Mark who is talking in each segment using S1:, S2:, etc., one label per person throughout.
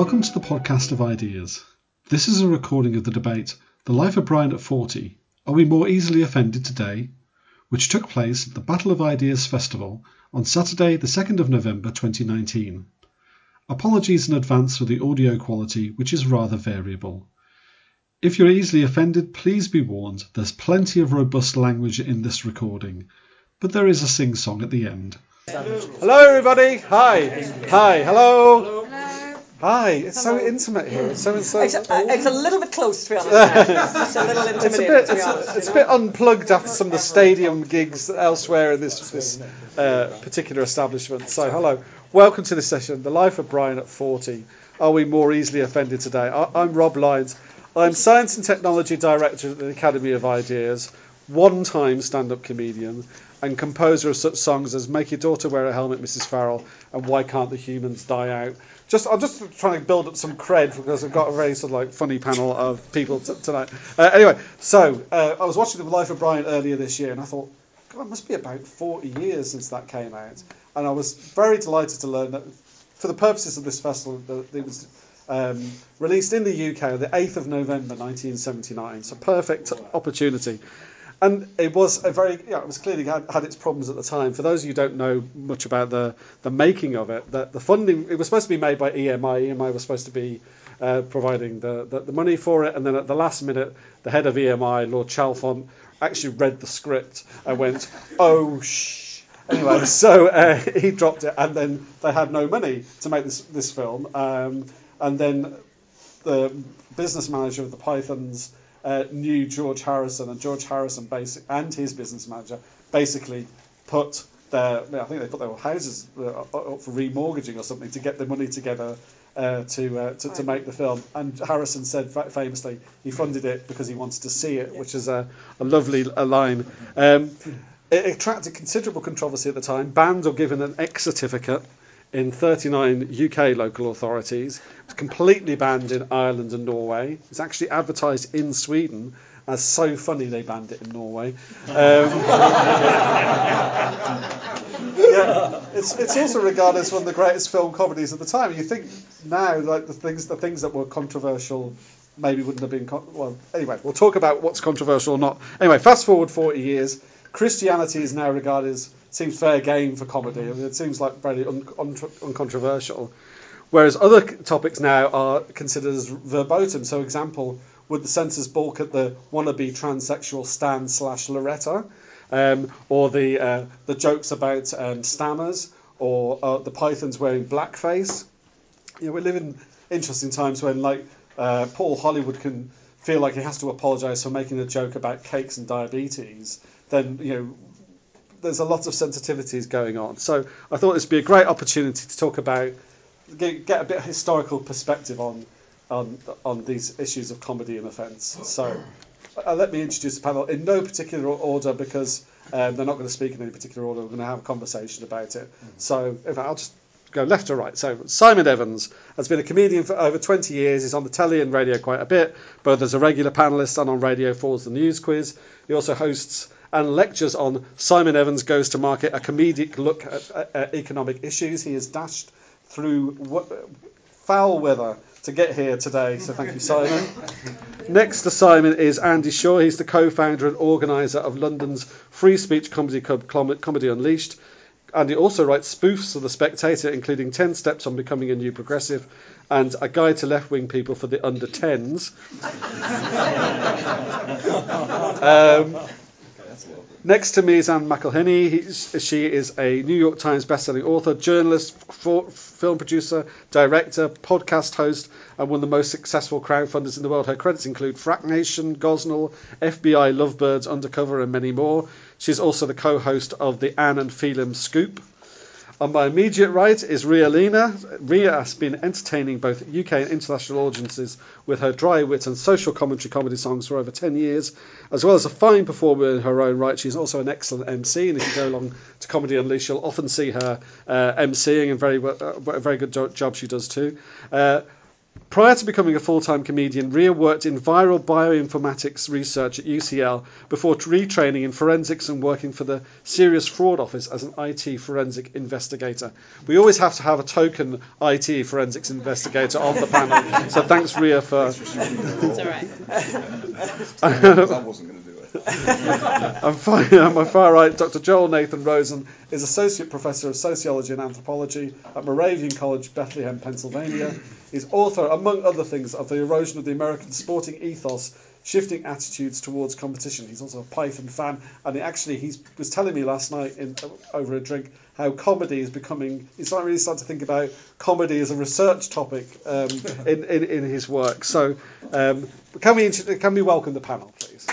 S1: Welcome to the podcast of ideas. This is a recording of the debate The Life of Brian at 40 Are We More Easily Offended Today? which took place at the Battle of Ideas Festival on Saturday, the 2nd of November 2019. Apologies in advance for the audio quality, which is rather variable. If you're easily offended, please be warned there's plenty of robust language in this recording, but there is a sing song at the end.
S2: Hello, everybody. Hi. Hi. Hello. Hi. It's so intimate here. It's so, so
S3: It's, uh, it's a little bit close, to be honest. it's a little
S2: it's a bit
S3: to be
S2: it's,
S3: honest.
S2: a, it's a bit unplugged after some of the stadium gigs elsewhere in this this uh, particular establishment. So hello, welcome to this session. The life of Brian at 40. Are we more easily offended today? I, I'm Rob Lyons. I'm Science and Technology Director at the Academy of Ideas, one-time stand-up comedian, and composer of such songs as "Make Your Daughter Wear a Helmet, Mrs. Farrell" and "Why Can't the Humans Die Out." Just I'm just trying to build up some cred because I've got a very sort of like funny panel of people t- tonight. Uh, anyway, so uh, I was watching The Life of Brian earlier this year, and I thought, God, it must be about 40 years since that came out, and I was very delighted to learn that for the purposes of this festival, it was um, released in the UK on the 8th of November 1979. So perfect opportunity. And it was a very, yeah, it was clearly had, had its problems at the time. For those of you who don't know much about the, the making of it, that the funding, it was supposed to be made by EMI. EMI was supposed to be uh, providing the, the, the money for it. And then at the last minute, the head of EMI, Lord Chalfont, actually read the script and went, oh, shh. Anyway, so uh, he dropped it, and then they had no money to make this, this film. Um, and then the business manager of the Pythons uh, knew George Harrison, and George Harrison basic and his business manager basically put their, I think they put their houses uh, up for remortgaging or something to get the money together uh, to, uh, to to make the film. And Harrison said famously he funded it because he wanted to see it, which is a, a lovely a line. Um, it attracted considerable controversy at the time. Banned or given an X certificate in 39 UK local authorities. It's completely banned in Ireland and Norway. It's actually advertised in Sweden as so funny they banned it in Norway. Um, yeah, it's, it's also regarded as one of the greatest film comedies of the time. You think now, like the things the things that were controversial maybe wouldn't have been. Con- well, anyway, we'll talk about what's controversial or not. Anyway, fast forward 40 years. Christianity is now regarded as seems fair game for comedy. I mean, it seems like very un- un- uncontroversial. Whereas other topics now are considered as verboten. So, example, would the censors balk at the wannabe transsexual Stan slash Loretta, um, or the uh, the jokes about um, stammers, or uh, the Pythons wearing blackface? You know, we live in interesting times when, like, uh, Paul Hollywood can feel like he has to apologise for making a joke about cakes and diabetes. Then, you know, there's a lot of sensitivities going on. So I thought this would be a great opportunity to talk about, get, get a bit of historical perspective on, on, on these issues of comedy and offence. So uh, let me introduce the panel in no particular order because um, they're not going to speak in any particular order. We're going to have a conversation about it. So in fact, I'll just go left to right. So Simon Evans has been a comedian for over 20 years. He's on the telly and radio quite a bit, both as a regular panellist and on Radio 4's The News Quiz. He also hosts and lectures on Simon Evans Goes to Market, a comedic look at, at, at economic issues. He has dashed through w- foul weather to get here today, so thank you, Simon. Next to Simon is Andy Shaw. He's the co-founder and organiser of London's free speech comedy club Com- Comedy Unleashed. And he also writes spoofs for The Spectator, including 10 Steps on Becoming a New Progressive and A Guide to Left Wing People for the Under 10s. Um, Next to me is Ann McElhinney. He's, she is a New York Times bestselling author, journalist, f- film producer, director, podcast host, and one of the most successful crowdfunders in the world. Her credits include Frack Nation, Gosnell, FBI, Lovebirds, Undercover, and many more. She's also the co-host of the Ann and Phelim Scoop. On my immediate right is Ria Lina. Ria has been entertaining both UK and international audiences with her dry wit and social commentary comedy songs for over 10 years, as well as a fine performer in her own right. She's also an excellent MC, and if you go along to Comedy Unleashed, you'll often see her uh, MCing, and very, uh, very good job she does too. Uh, Prior to becoming a full time comedian, Ria worked in viral bioinformatics research at UCL before retraining in forensics and working for the Serious Fraud Office as an IT forensic investigator. We always have to have a token IT forensics investigator on the panel, so thanks, Ria, for.
S3: It's all right.
S4: I wasn't going to do
S2: I'm fine. On my far right, Dr. Joel Nathan Rosen is Associate Professor of Sociology and Anthropology at Moravian College, Bethlehem, Pennsylvania. He's author, among other things, of The Erosion of the American Sporting Ethos, Shifting Attitudes Towards Competition. He's also a Python fan, and he actually he was telling me last night in, over a drink how comedy is becoming, he's really starting to think about comedy as a research topic um, in, in, in his work. So um, can, we, can we welcome the panel, please?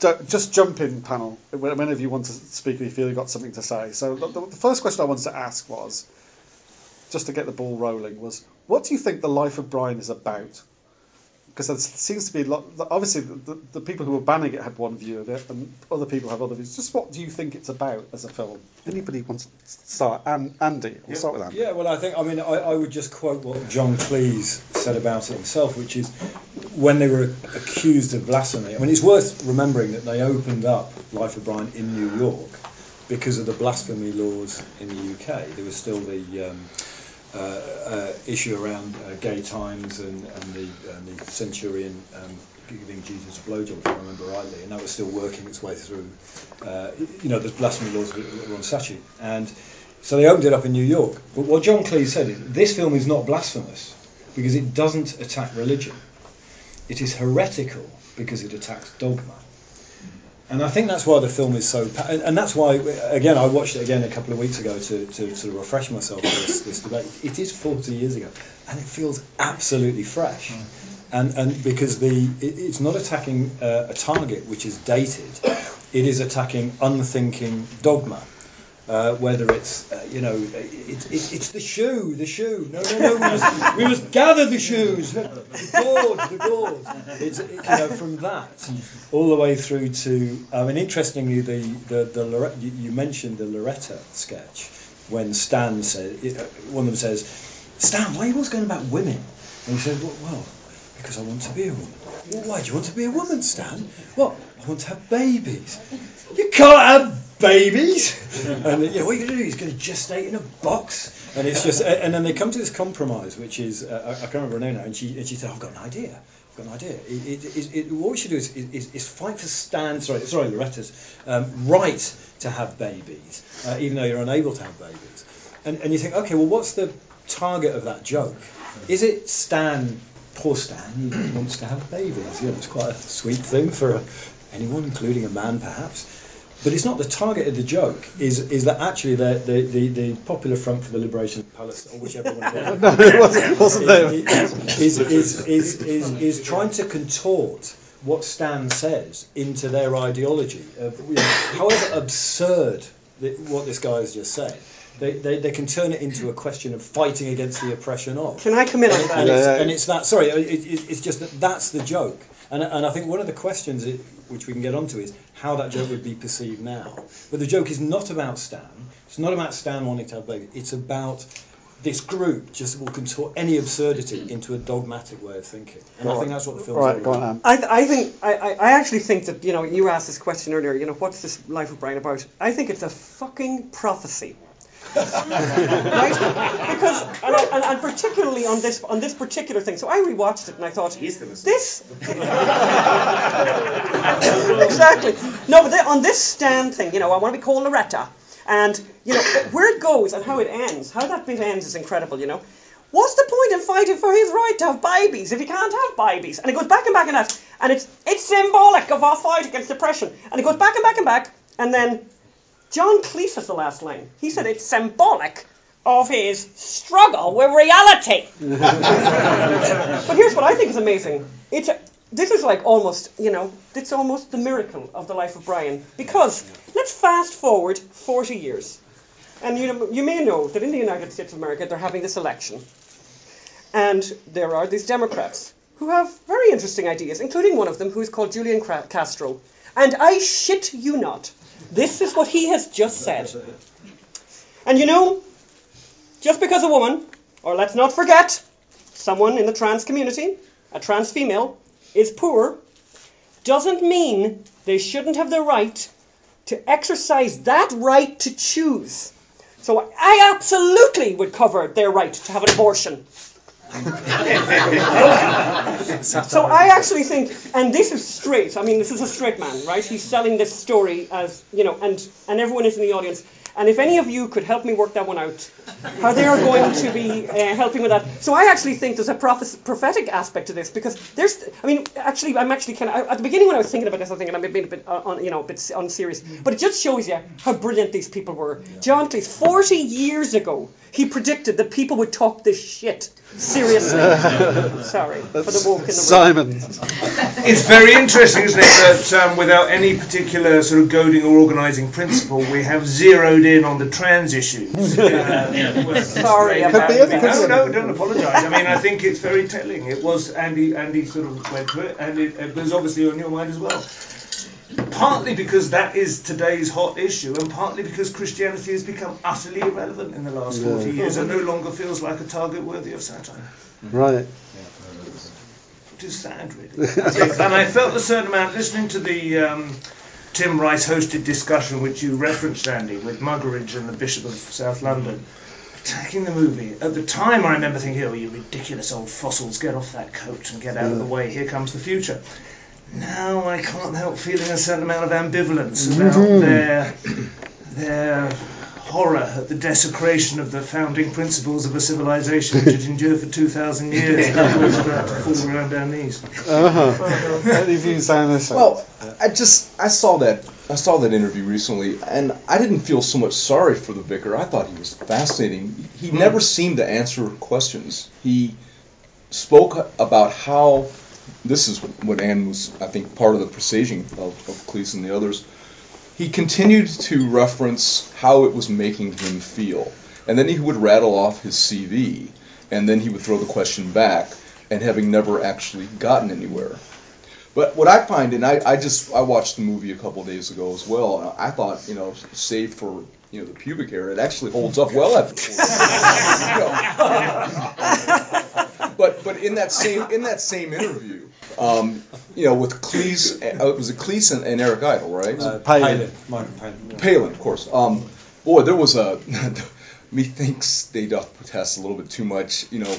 S2: Just jump in, panel, whenever you want to speak or you feel you've got something to say. So the, the first question I wanted to ask was, just to get the ball rolling, was what do you think the life of Brian is about? Because there seems to be a lot. Obviously, the, the, the people who were banning it had one view of it, and other people have other views. Just what do you think it's about as a film? Anybody wants to start? An- Andy, we'll start with Andy.
S5: Yeah, well, I think, I mean, I, I would just quote what John Cleese said about it himself, which is when they were accused of blasphemy. I mean, it's worth remembering that they opened up Life of Brian in New York because of the blasphemy laws in the UK. There was still the um, issue around uh, gay times and, and, the, and the centurion um, giving Jesus a blowjob, if I remember rightly, and that was still working its way through. Uh, you know, the blasphemy laws that were on statute. And so they opened it up in New York. But what John Cleese said is this film is not blasphemous because it doesn't attack religion. It is heretical because it attacks dogma. And I think that's why the film is so, pa- and, and that's why, again, I watched it again a couple of weeks ago to, to sort of refresh myself with this, this debate. It is 40 years ago, and it feels absolutely fresh. And, and because the it, it's not attacking uh, a target which is dated, it is attacking unthinking dogma. Uh, whether it's uh, you know it, it, it's the shoe, the shoe. No, no, no. We must, we must gather the shoes. The gourds, the gourds. It's it, you know from that all the way through to. I mean, interestingly, the the, the Lore- you, mentioned the Loretta sketch when Stan said one of them says, Stan, why are you always going about women? And he says, well, well, because I want to be a woman. Well, why do you want to be a woman, Stan? Well, I want to have babies. You can't have babies. And know, what are you going to do? He's going to gestate in a box. And it's just, and then they come to this compromise, which is, uh, I can't remember her name now, and she, and she said, I've got an idea. I've got an idea. It, it, it, what we should do is, is, is fight for Stan, sorry, sorry, Loretta's um, right to have babies, uh, even though you're unable to have babies. And, and you think, okay, well, what's the target of that joke? Is it Stan, poor Stan, he wants to have babies? You know, it's quite a sweet thing for anyone, including a man perhaps. But it's not the target of the joke. Is is that actually the the, the, the Popular Front for the Liberation of Palestine, or whichever one it
S2: No, it wasn't, wasn't there.
S5: is, is, is, is, is trying to contort what Stan says into their ideology. Of, you know, however absurd the, what this guy has just said, they, they, they can turn it into a question of fighting against the oppression of.
S3: Can I come in on
S5: And,
S3: that?
S5: and, it's,
S2: Yeah, yeah.
S5: and it's that. Sorry, it, it, it's just that that's the joke. And, and I think one of the questions it, which we can get onto is how that joke would be perceived now. But the joke is not about Stan. It's not about Stan wanting to have baby. It's about this group just will contort any absurdity into a dogmatic way of thinking. And I think that's what the film's
S2: Right,
S5: all
S2: go on,
S5: about.
S3: I, th- I think I, I I actually think that you know you asked this question earlier. You know what's this life of Brian about? I think it's a fucking prophecy, right? Because and, I, and, and particularly on this on this particular thing. So I rewatched it and I thought this exactly no, but the- on this stand thing, you know, I want to be called Loretta, and you know where it goes and how it ends, how that bit ends is incredible. You know. What's the point in fighting for his right to have babies if he can't have babies? And it goes back and back and that, and it's it's symbolic of our fight against depression. And it goes back and back and back, and then John Cleese has the last line. He said it's symbolic of his struggle with reality. but here's what I think is amazing. It's a, this is like almost, you know, it's almost the miracle of the life of Brian. Because let's fast forward 40 years. And you, know, you may know that in the United States of America they're having this election. And there are these Democrats who have very interesting ideas, including one of them who is called Julian Castro. And I shit you not. This is what he has just said. And you know, just because a woman, or let's not forget, someone in the trans community, a trans female, is poor, doesn't mean they shouldn't have the right to exercise that right to choose. So I absolutely would cover their right to have an abortion. so I actually think, and this is straight. I mean, this is a straight man, right? He's selling this story as you know, and and everyone is in the audience. And if any of you could help me work that one out, how they are going to be uh, helping with that. So I actually think there's a prophes- prophetic aspect to this because there's, I mean, actually, I'm actually kind of at the beginning when I was thinking about this, I was thinking I'm being a bit, uh, on, you know, a bit unserious. But it just shows you how brilliant these people were. John Cleese, 40 years ago, he predicted that people would talk this shit seriously. Sorry for the woke in the room.
S2: Simon.
S6: It's very interesting, isn't it, that um, without any particular sort of goading or organising principle, we have zeroed in on the trans issues. Uh,
S3: Sorry about
S2: But the other
S6: No, no, don't apologise. I mean, I think it's very telling. It was Andy. Andy sort of went to it, and it, it was obviously on your mind as well. Partly because that is today's hot issue, and partly because Christianity has become utterly irrelevant in the last 40 years and no longer feels like a target worthy of satire.
S2: Right.
S6: Which is sad, really. and I felt a certain amount listening to the um, Tim Rice hosted discussion, which you referenced, Andy, with Muggeridge and the Bishop of South London, attacking the movie. At the time, I remember thinking, oh, you ridiculous old fossils, get off that coat and get out of the way, here comes the future. Now I can't help feeling a certain amount of ambivalence about mm-hmm. their, their horror at the desecration of the founding principles of a civilization which had endured for 2,000 years and now we're about to fall around our knees.
S2: Uh-huh. Any views down this side?
S4: Well, I just I saw that I saw that interview recently, and I didn't feel so much sorry for the vicar. I thought he was fascinating. He never seemed to answer questions. He spoke about how this is what Ann was, I think, part of the presaging of, of Cleese and the others. He continued to reference how it was making him feel, and then he would rattle off his CV, and then he would throw the question back, and having never actually gotten anywhere. But what I find, and I, I just I watched the movie a couple days ago as well, and I thought, you know, save for you know the pubic hair, it actually holds up well after. You know. But but in that same in that same interview, um, you know, with Cleese, uh, it was a Cleese and, and Eric Idle, right?
S5: Uh,
S2: Palin.
S5: Palin. Michael Palin. yeah.
S4: Palin, of course. Um, boy, there was a. Methinks they doth protest a little bit too much. You know,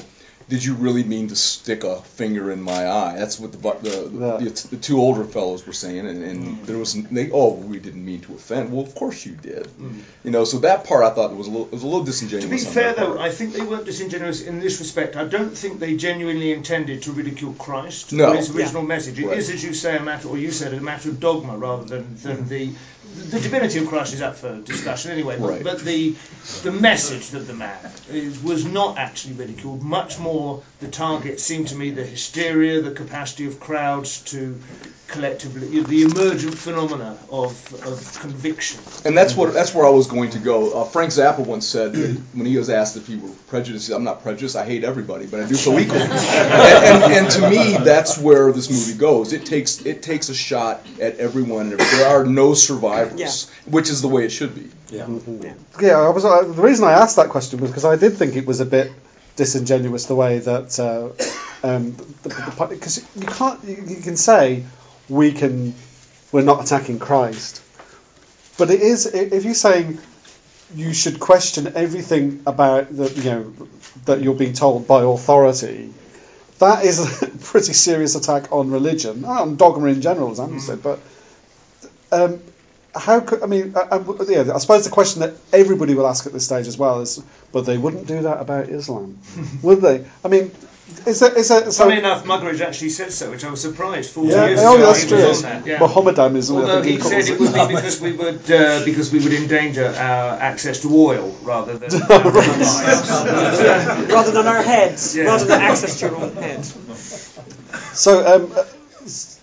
S4: did you really mean to stick a finger in my eye? That's what the bu- the, the, the two older fellows were saying, and, and mm. there was they oh we didn't mean to offend. Well, of course you did. Mm. You know, so that part I thought was a little it was a little disingenuous.
S6: To
S4: be
S6: fair, though. I think they weren't disingenuous in this respect. I don't think they genuinely intended to ridicule Christ
S4: No.
S6: or his original message. It is,
S4: Right.
S6: as you say, a matter, or you said, a matter of dogma rather than, than mm. the the divinity of Christ is up for discussion anyway. But,
S4: Right.
S6: but the the message of the man is, was not actually ridiculed. Much more, the target seemed to me the hysteria, the capacity of crowds to collectively, the emergent phenomena of of conviction.
S4: And that's what that's where I was going to go. Uh, Frank Zappa once said that when he was asked if he were prejudiced, I'm not prejudiced. I hate everybody, but I do so equally. and, and, and to me, that's where this movie goes. It takes it takes a shot at everyone. and There are no survivors,
S3: Yeah.
S4: which is the way it should be.
S5: Yeah.
S2: yeah, I was. Uh, the reason I asked that question was because I did think it was a bit disingenuous the way that uh, um, because you can't you, you can say we can we're not attacking Christ, but it is if you're saying you should question everything about the you know that you're being told by authority. That is a pretty serious attack on religion, on dogma in general, as Andy said. But um, how could I mean? I, I, yeah, I suppose the question that everybody will ask at this stage as well is, but they wouldn't do that about Islam, would they? I mean, is there is there so?
S6: Funny enough, Muggeridge actually said so, which I was surprised. Forty
S2: yeah,
S6: years
S2: oh,
S6: ago,
S2: that's
S6: he
S2: true.
S6: was on that. Yeah.
S2: Mohammedanism, I
S6: Although
S2: think
S6: he
S2: calls
S6: said it would be because we would uh, because we would endanger our access to oil rather than our lives.
S3: Rather than our heads,
S6: Yeah.
S3: rather than access to our own head.
S2: So, um, uh, s-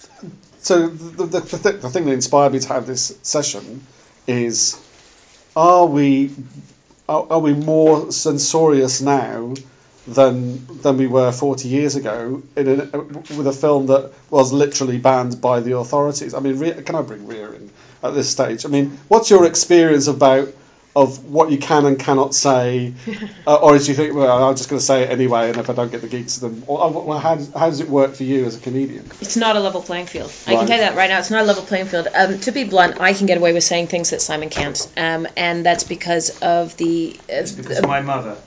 S2: so the, the, the, th- the thing that inspired me to have this session is: Are we are, are we more censorious now than than we were 40 years ago in with a film that was literally banned by the authorities. I mean, can I bring Ria in at this stage? I mean, what's your experience about of what you can and cannot say, uh, or do you think, well, I'm just going to say it anyway, and if I don't get the gigs, then or, or, well, how, does, how does it work for you as a comedian?
S7: It's not a level playing field. I can tell you that right now. It's not a level playing field. Um, to be blunt, I can get away with saying things that Simon can't, um, and that's because of the. Uh,
S6: It's because of my mother.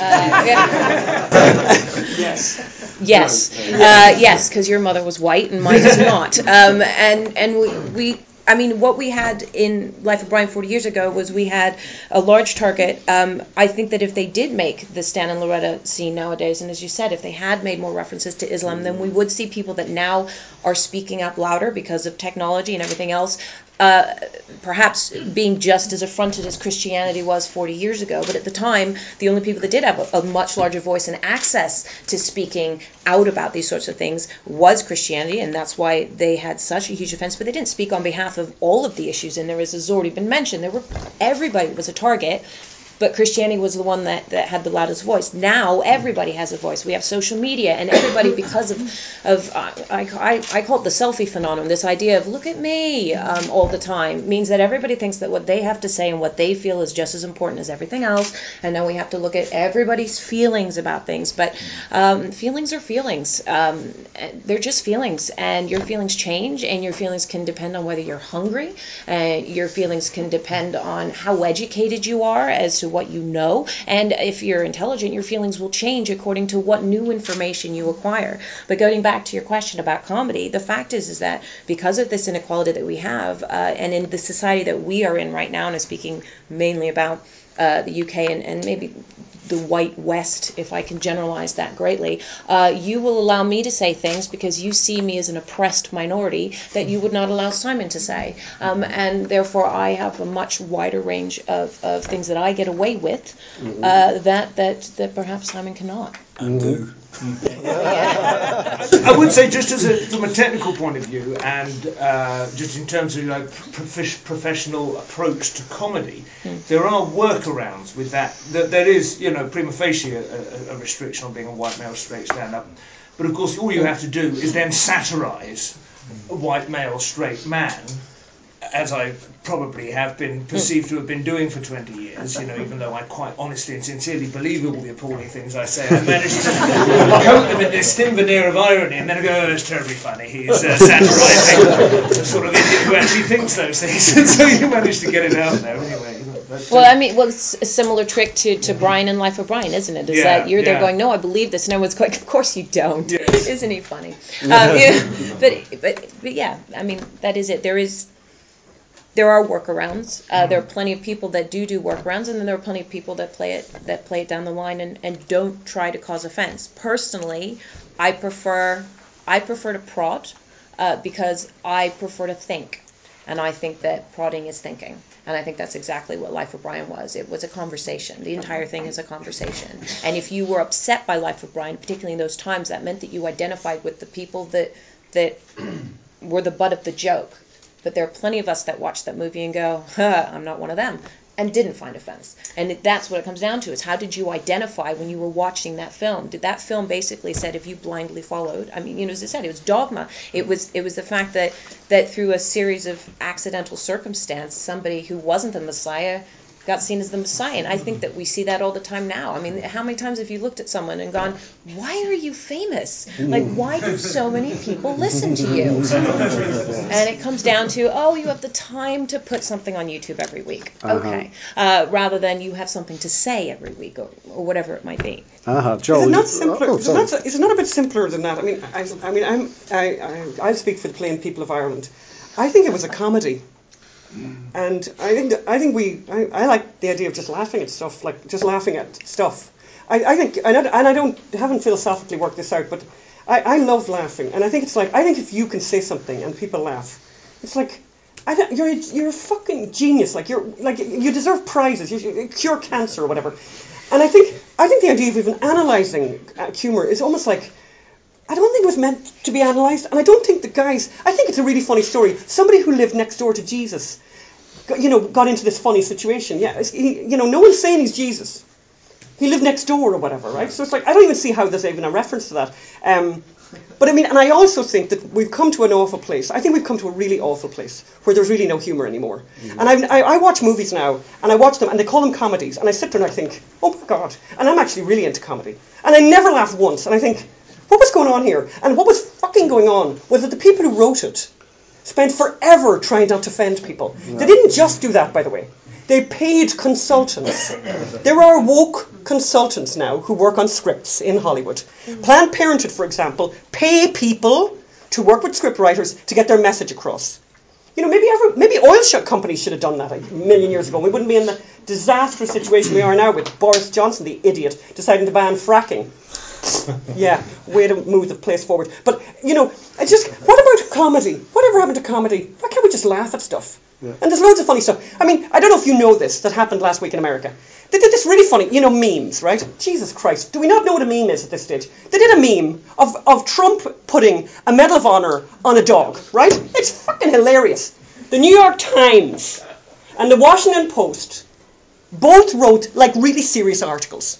S7: uh,
S6: Yes.
S7: Yes, uh, yes, because your mother was white and mine is not. Um, and and we, we, I mean, what we had in Life of Brian 40 years ago was we had a large target. Um, I think that if they did make the Stan and Loretta scene nowadays, and as you said, if they had made more references to Islam, then we would see people that now are speaking up louder because of technology and everything else. Uh, perhaps being just as affronted as Christianity was 40 years ago, but at the time, the only people that did have a, a much larger voice and access to speaking out about these sorts of things was Christianity, and that's why they had such a huge offense. But they didn't speak on behalf of all of the issues, and there as has already been mentioned, there were everybody was a target. But Christianity was the one that, that had the loudest voice. Now everybody has a voice. We have social media, and everybody, because of, of uh, I, I, I call it the selfie phenomenon, this idea of look at me um, all the time, means that everybody thinks that what they have to say and what they feel is just as important as everything else. And now we have to look at everybody's feelings about things. But um, feelings are feelings. Um, they're just feelings, and your feelings change, and your feelings can depend on whether you're hungry. Uh, your feelings can depend on how educated you are as to what you know. And if you're intelligent, your feelings will change according to what new information you acquire. But going back to your question about comedy, the fact is is that because of this inequality that we have, uh, and in the society that we are in right now, and I'm speaking mainly about uh, the UK and, and maybe the white West, if I can generalize that greatly, uh, you will allow me to say things because you see me as an oppressed minority that you would not allow Simon to say. Um, and therefore, I have a much wider range of, of things that I get away with uh, that, that, that perhaps Simon cannot.
S5: And do.
S6: I would say, just as a, from a technical point of view, and uh, just in terms of like prof- professional approach to comedy, there are workarounds with that. There, there is, you know, prima facie a, a, a restriction on being a white male straight stand-up, but of course, all you have to do is then satirise a white male straight man. As I probably have been perceived to have been doing for 20 years, you know, even though I quite honestly and sincerely believe all the appalling things I say, I managed to coat them in this thin veneer of irony, and then I go, oh, it's terribly funny. He's uh, satirising the sort of idiot who actually thinks those things. and so you manage to get it out there anyway. but,
S7: Well, I mean, well, it's a similar trick to, to Brian and Life of Brian, isn't it? Is
S6: Yeah,
S7: that you're there going, no, I believe this, and everyone's going, of course you don't.
S6: Yes.
S7: Isn't he funny? um, yeah, but, but but yeah, I mean, that is it. There is. There are workarounds. Uh, there are plenty of people that do do workarounds, and then there are plenty of people that play it that play it down the line and, and don't try to cause offense. Personally, I prefer I prefer to prod uh, because I prefer to think. And I think that prodding is thinking. And I think that's exactly what Life of Brian was. It was a conversation. The entire thing is a conversation. And if you were upset by Life of Brian, particularly in those times, that meant that you identified with the people that that were the butt of the joke. But there are plenty of us that watch that movie and go, huh, I'm not one of them, and didn't find offense. And that's what it comes down to: is how did you identify when you were watching that film? Did that film basically said if you blindly followed? I mean, you know, as I said, it was dogma. It was it was the fact that that through a series of accidental circumstance, somebody who wasn't the Messiah got seen as the Messiah. And I think that we see that all the time now. I mean, how many times have you looked at someone and gone, why are you famous? Like, why do so many people listen to you? And it comes down to, oh, you have the time to put something on YouTube every week. Okay. uh rather than you have something to say every week or, or whatever it might be.
S2: Uh-huh. Joel,
S3: Is it not simpler?
S2: oh,
S3: is, it not, is it not a bit simpler than that? I mean, I, I mean, I'm, I, I, I speak for the plain people of Ireland. I think it was a comedy, and I think I think we, I, I like the idea of just laughing at stuff, like just laughing at stuff. I, I think, and I, and I don't haven't philosophically worked this out, but I, I love laughing, and I think it's like I think if you can say something and people laugh, it's like. I don't, you're you're a fucking genius. Like you're like you deserve prizes. You, you cure cancer or whatever. And I think I think the idea of even analysing uh, humour is almost like I don't think it was meant to be analysed, and I don't think the guys. I think it's a really funny story. Somebody who lived next door to Jesus, got, you know, got into this funny situation. Yeah, he, you know, no one's saying he's Jesus, he lived next door or whatever, right? So it's like I don't even see how there's even a reference to that. Um, but I mean, and I also think that we've come to an awful place. I think we've come to a really awful place where there's really no humour anymore. And I've, I, I watch movies now, and I watch them, and they call them comedies, and I sit there and I think, oh my god. And I'm actually really into comedy, and I never laugh once. And I think, what was going on here? And what was fucking going on was that the people who wrote it spent forever trying not to offend people. They didn't just do that, by the way. They paid consultants. There are woke consultants now who work on scripts in Hollywood. Planned Parenthood, for example, pay people to work with script writers to get their message across. You know, maybe ever, maybe oil shut companies should have done that a million years ago. We wouldn't be in the disastrous situation we are now with Boris Johnson, the idiot, deciding to ban fracking. yeah, way to move the place forward. But you know, I just what about comedy? Whatever happened to comedy? Why can't we just laugh at stuff? And there's loads of funny stuff. I mean, I don't know if you know this that happened last week in America. They did this really funny, you know, memes, right? Jesus Christ, do we not know what a meme is at this stage? They did a meme of, of Trump putting a Medal of Honor on a dog, right? It's fucking hilarious. The New York Times and the Washington Post both wrote like really serious articles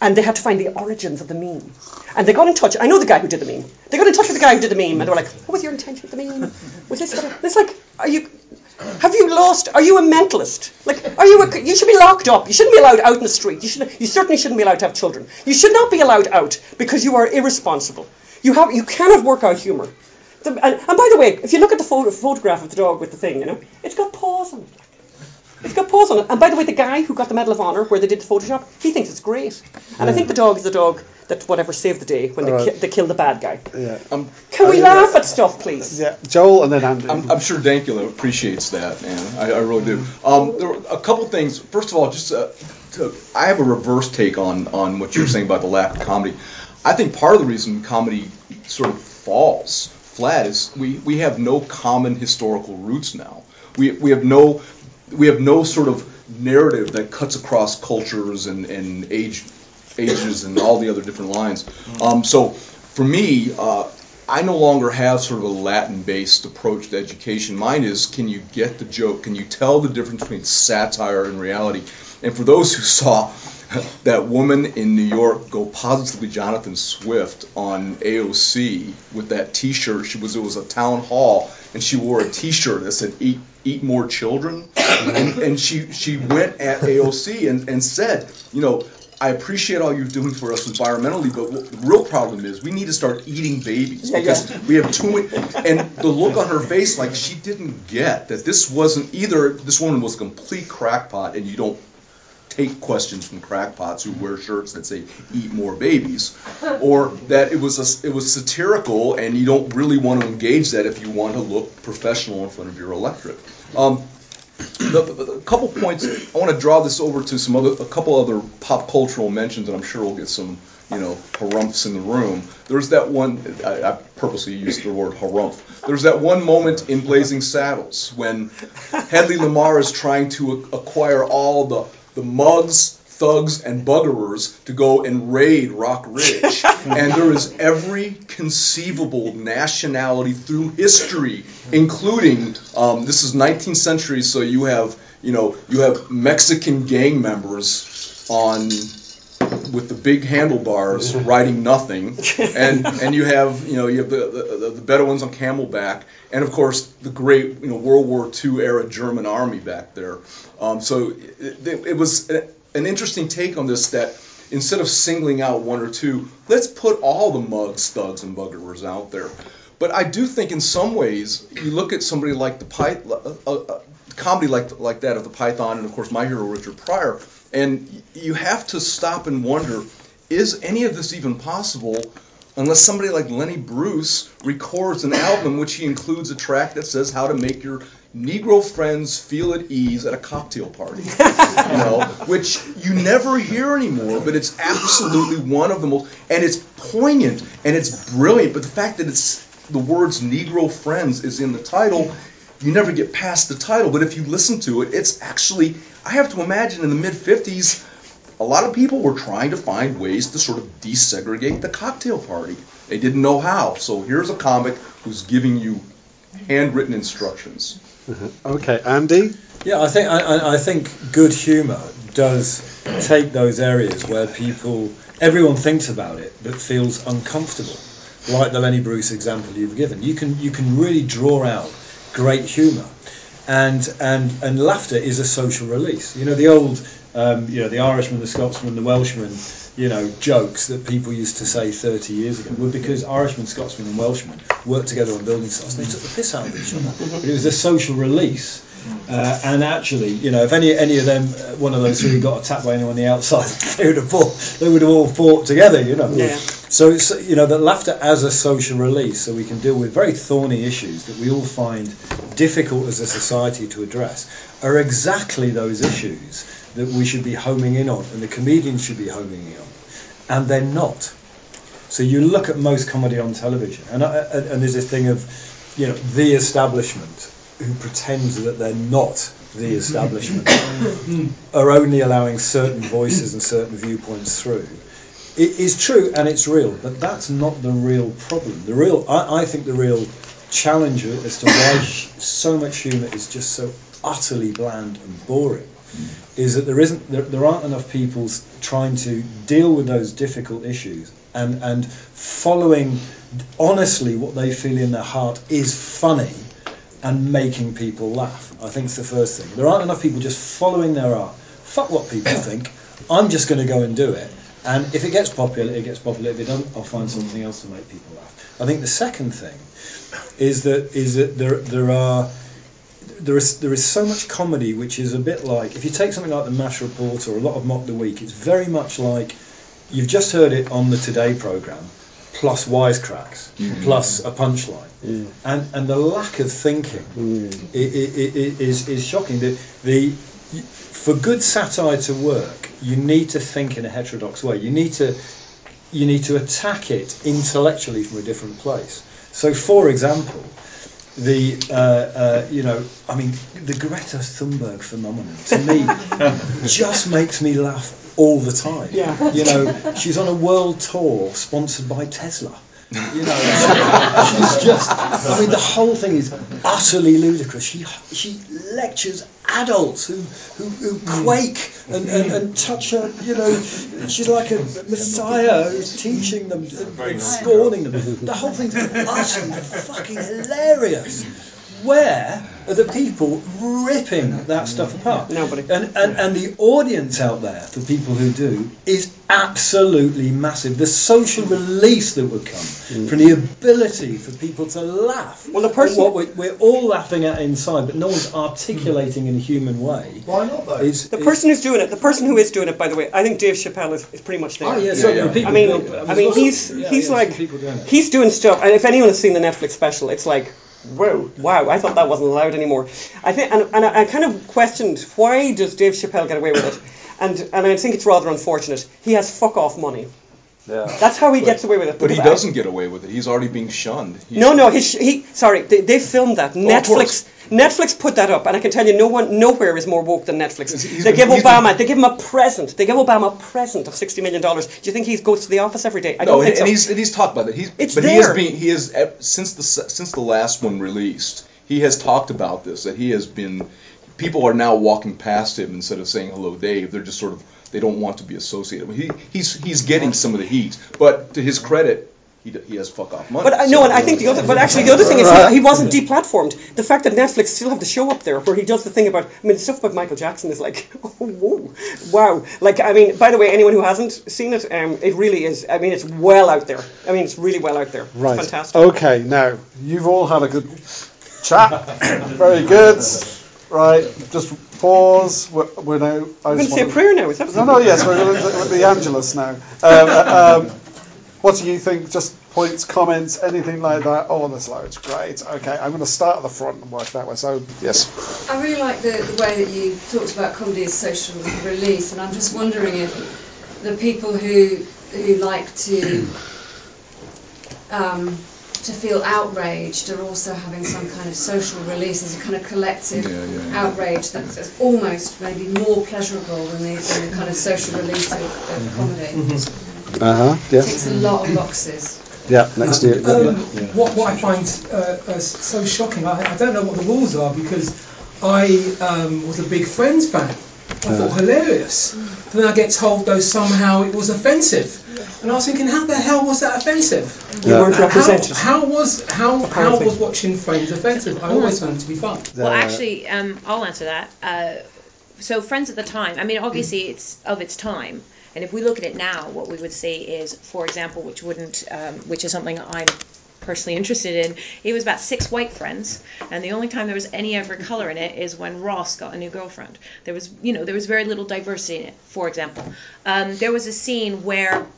S3: and they had to find the origins of the meme. And they got in touch. I know the guy who did the meme. They got in touch with the guy who did the meme, and they were like, "What was your intention with the meme? Was this?" Gonna? It's like, are you? Have you lost? Are you a mentalist? Like, are you? A, you should be locked up. You shouldn't be allowed out in the street. You should. You certainly shouldn't be allowed to have children. You should not be allowed out because you are irresponsible. You have. You cannot work out humour. The, and, and by the way, if you look at the photo, photograph of the dog with the thing, you know, it's got paws on it. It's got paws on it. And by the way, the guy who got the Medal of Honor, where they did the Photoshop, he thinks it's great. And I think the dog is the dog that whatever saved the day when they,
S2: Alright.
S3: ki- they killed the bad guy.
S2: Yeah.
S4: Um,
S3: Can we
S4: I-
S3: laugh at stuff, please?
S2: Yeah. Joel and then Andy.
S4: I'm, I'm sure Dankula appreciates that, man. I, I really do. Um, there were a couple things. First of all, just uh, to, I have a reverse take on on what you're saying about the lack of comedy. I think part of the reason comedy sort of falls flat is we, we have no common historical roots now. We, we have no we have no sort of narrative that cuts across cultures and, and age ages and all the other different lines. Um, so for me, uh, I no longer have sort of a Latin-based approach to education. Mine is, can you get the joke? Can you tell the difference between satire and reality? And for those who saw that woman in New York go positively Jonathan Swift on AOC with that T-shirt, she was it was a town hall, and she wore a T-shirt that said "Eat Eat More Children," and, and she she went at AOC and, and said, you know, I appreciate all you're doing for us environmentally, but what the real problem is we need to start eating babies
S3: Yeah,
S4: because
S3: yeah.
S4: we have too many. And the look on her face, like she didn't get that this wasn't either. This woman was a complete crackpot, and you don't take questions from crackpots who wear shirts that say "Eat more babies," or that it was a, it was satirical, and you don't really want to engage that if you want to look professional in front of your electorate. Um, a couple points. I want to draw this over to some other, a couple other pop cultural mentions, and I'm sure we'll get some, you know, harumphs in the room. There's that one. I, I purposely used the word harumph. There's that one moment in Blazing Saddles when Hedley Lamarr is trying to acquire all the the mugs. Thugs and buggerers to go and raid Rock Ridge, and there is every conceivable nationality through history, including um, this is 19th century, so you have you know you have Mexican gang members on with the big handlebars riding nothing, and and you have you know you have the, the, the Bedouins on camelback, and of course the great you know World War II era German army back there. Um, so it, it, it was an interesting take on this that instead of singling out one or two, let's put all the mugs, thugs, and buggerers out there. But I do think in some ways you look at somebody like the Pyth- uh, uh, comedy like like that of the Python, and of course my hero Richard Pryor, and you have to stop and wonder: is any of this even possible? Unless somebody like Lenny Bruce records an album which he includes a track that says how to make your Negro friends feel at ease at a cocktail party, you know, which you never hear anymore, but it's absolutely one of the most, and it's poignant and it's brilliant. But the fact that it's the words Negro friends is in the title, you never get past the title. But if you listen to it, it's actually, I have to imagine in the mid 50s, a lot of people were trying to find ways to sort of desegregate the cocktail party. They didn't know how. So here's a comic who's giving you handwritten instructions. Mm-hmm.
S1: Okay, Andy.
S5: Yeah, I think I, I, I think good humour does take those areas where people, everyone thinks about it, but feels uncomfortable. Like the Lenny Bruce example you've given, you can you can really draw out great humour, and and and laughter is a social release. You know the old, um, you know the Irishman, the Scotsman, the Welshman, you know jokes that people used to say 30 years ago were because Irishmen, Scotsmen, and Welshmen worked together on building sites. They took the piss out of each other. But it was a social release. Uh, and actually, you know, if any any of them, uh, one of those three, got attacked by anyone on the outside, they would have fought. They would have all fought together, you know.
S3: Yeah.
S5: So it's you know that laughter as a social release, so we can deal with very thorny issues that we all find difficult as a society to address, are exactly those issues that we should be homing in on, and the comedians should be homing in on, and they're not. So you look at most comedy on television, and I, and and there's this thing of, you know, the establishment who pretends that they're not the establishment are only allowing certain voices and certain viewpoints through. It is true and it's real, but that's not the real problem. The real, I, I think, the real challenge as to why so much humour is just so utterly bland and boring is that there isn't there, there aren't enough people trying to deal with those difficult issues and and following honestly what they feel in their heart is funny and making people laugh. I think it's the first thing. There aren't enough people just following their art. Fuck what people think. I'm just going to go and do it. And if it gets popular, it gets popular. If it doesn't, I'll find something else to make people laugh. I think the second thing is that is that there there are there is there is so much comedy which is a bit like if you take something like the Mash Report or a lot of Mock the Week, it's very much like you've just heard it on the Today program, plus wisecracks, mm. plus a punchline, mm. and and the lack of thinking i- i- i- i- is is shocking. The the for good satire to work, you need to think in a heterodox way. You need to you need to attack it intellectually from a different place. So, for example, the uh, uh, you know, I mean, the Greta Thunberg phenomenon to me just makes me laugh all the time.
S3: Yeah.
S5: You know, she's on a world tour sponsored by Tesla. You know, she's just. I mean, the whole thing is utterly ludicrous. She she lectures adults who who, who quake and, and, and touch her. You know, she's like a messiah who's teaching them and, and scorning them. The whole thing's utterly fucking hilarious. Where are the people ripping that stuff apart?
S3: Nobody.
S5: And, and and the audience out there for people who do is absolutely massive. The social release that would come mm. from the ability for people to laugh.
S3: Well, the person-
S5: what we're, we're all laughing at inside, but no one's articulating in a human way.
S8: Why not though?
S5: Is,
S3: The
S5: is-
S3: person who's doing it, the person who is doing it, by the way, I think Dave Chappelle is, is pretty much there.
S5: Oh yeah, so there are people
S3: I mean. I mean,
S5: lots of-
S3: he's
S5: yeah,
S3: he's
S5: yeah,
S3: like
S5: doing
S3: he's doing stuff. And if anyone has seen the Netflix special, it's like, whoa, wow! I thought that wasn't allowed anymore. I think, and, and I, I kind of questioned why does Dave Chappelle get away with it, and and I think it's rather unfortunate. He has fuck off money.
S4: Yeah.
S3: That's how he gets away with it.
S4: But he
S3: Because
S4: doesn't get away with it. He's already being shunned. He's,
S3: No, no, he, sh- he sorry, they, they filmed that.
S4: of
S3: Netflix. Netflix put that up, and I can tell you, no one, nowhere is more woke than Netflix.
S4: He's- he's
S3: they
S4: been-
S3: give Obama,
S4: been-
S3: they give him a present. They give Obama a present of sixty million dollars. Do you think he goes to the office every day? I
S4: No,
S3: don't
S4: and,
S3: think so.
S4: and he's and he's talked about it. He's
S3: It's
S4: but he has
S3: there.
S4: been he has eh, since the since the last one released. He has talked about this that he has been. People are now walking past him instead of saying hello, Dave. They're just sort of they don't want to be associated. with him. He he's he's getting some of the heat, but to his credit, he, d- he has fuck off money.
S3: But I
S4: so-
S3: know, and I think the other, but actually the other thing is he, he wasn't deplatformed. The fact that Netflix still have the show up there where he does the thing about, I mean, the stuff about Michael Jackson is like, oh, whoa, wow. Like, I mean, by the way, anyone who hasn't seen it, um, it really is. I mean, it's well out there. I mean, it's really well out there. It's
S1: Right.
S3: fantastic.
S1: Okay, now you've all had a good chat. Very good. Right, just pause. We're, we're now. I
S3: I'm going to say a prayer now. Is that
S1: No, no, yes, we're going to the Angelus now. Um, um, what do you think? Just points, comments, anything like that? Oh, there's loads. Great. Okay, I'm going to start at the front and work that way. So, yes.
S9: I really like the, the way that you talked about comedy as social release, and I'm just wondering if the people who who like to um, to feel outraged are also having some kind of social release as a kind of collective
S4: Yeah, yeah, yeah.
S9: outrage that's almost maybe more pleasurable than the, than the kind of social release of, of comedy.
S1: Uh huh.
S9: Ticks
S1: Yes.
S9: a lot of boxes.
S2: Yeah, next year.
S8: Um, what, what I find uh, uh, so shocking, I, I don't know what the rules are because I um, was a big Friends fan. I thought hilarious. But then I get told though somehow it was offensive, and I was thinking, how the hell was that offensive?
S3: You weren't
S8: How,
S3: represented.
S8: how was how how was watching Friends offensive? I always found it to be fun.
S7: Well, actually, um, I'll answer that. Uh, so, Friends at the time, I mean, obviously it's of its time. And if we look at it now, what we would see is, for example, which wouldn't, um, which is something I'm personally interested in, it was about six white friends, and the only time there was any ever color in it is when Ross got a new girlfriend. There was, you know, there was very little diversity in it. For example, um, there was a scene where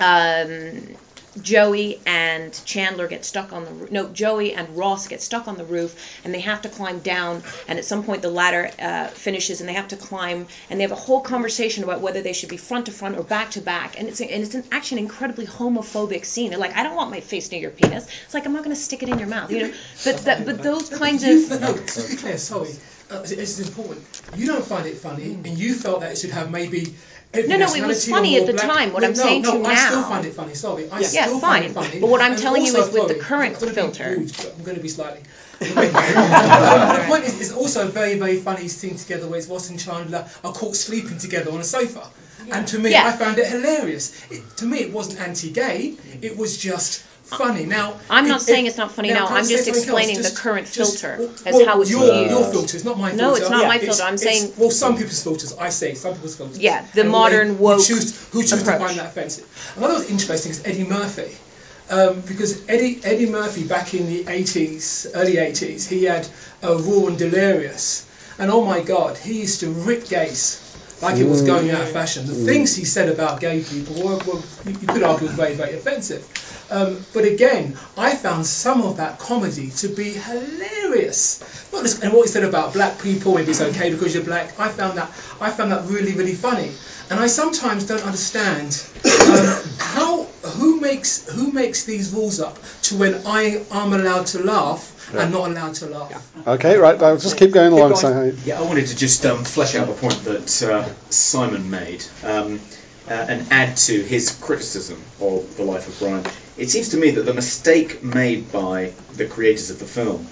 S7: um, Joey and Chandler get stuck on the roof. No, Joey and Ross get stuck on the roof, and they have to climb down. And at some point, the ladder uh, finishes, and they have to climb. And they have a whole conversation about whether they should be front to front or back to back. And it's a, and it's an actually an incredibly homophobic scene. They're like, I don't want my face near your penis. It's like I'm not going to stick it in your mouth, you know. But that, but those kinds of
S8: no, to be clear, sorry, uh, it's, it's important. You don't find it funny, and you felt that it should have maybe. Every
S7: No, no, it was funny at the
S8: black-
S7: time. What
S8: No,
S7: I'm saying
S8: no,
S7: to you
S8: I still
S7: now-
S8: find it funny. Sorry, I
S7: Yeah,
S8: still
S7: fine.
S8: find it funny.
S7: But what I'm
S8: And
S7: telling you is with the current
S8: I'm
S7: filter-
S8: rude, I'm going to be slightly. The point is, it's also a very, very funny scene together where it's Ross and Chandler are caught sleeping together on a sofa. And to me,
S7: Yeah.
S8: I found it hilarious. It, to me, it wasn't anti-gay. It was just funny. Now,
S7: I'm not
S8: if-
S7: saying
S8: if-
S7: it's not funny
S8: now,
S7: now,
S8: I
S7: I'm just
S8: something else?
S7: explaining the current
S8: just-
S7: filter
S8: well,
S7: as
S8: well,
S7: how it's
S8: your,
S7: used.
S8: Your filter, it's not my filter.
S7: No, it's not my
S8: It's-
S7: filter, I'm
S8: it's-
S7: saying-
S8: Well, some people's filters, I say, some people's filters.
S7: Yeah, the
S8: And
S7: modern
S8: they-
S7: woke
S8: Who choose, who choose to find that offensive. Another what was interesting is Eddie Murphy. Um, because Eddie Eddie Murphy back in the 80s, early 80s, he had uh, Raw and Delirious, and oh my God, he used to rip gays like it was going out of fashion. The things he said about gay people were, were you could argue, very very offensive. Um, but again, I found some of that comedy to be hilarious. Not just, and what he said about black people, maybe it's okay because you're black. I found that I found that really really funny. And I sometimes don't understand um, how who makes who makes these rules up to when I am allowed to laugh and not allowed to laugh.
S2: Okay, right. I'll just keep going along.
S3: going.
S2: So,
S10: Yeah, I wanted to just um, flesh out the point that uh, Simon made um, uh, and add to his criticism of The Life of Brian. It seems to me that the mistake made by the creators of the film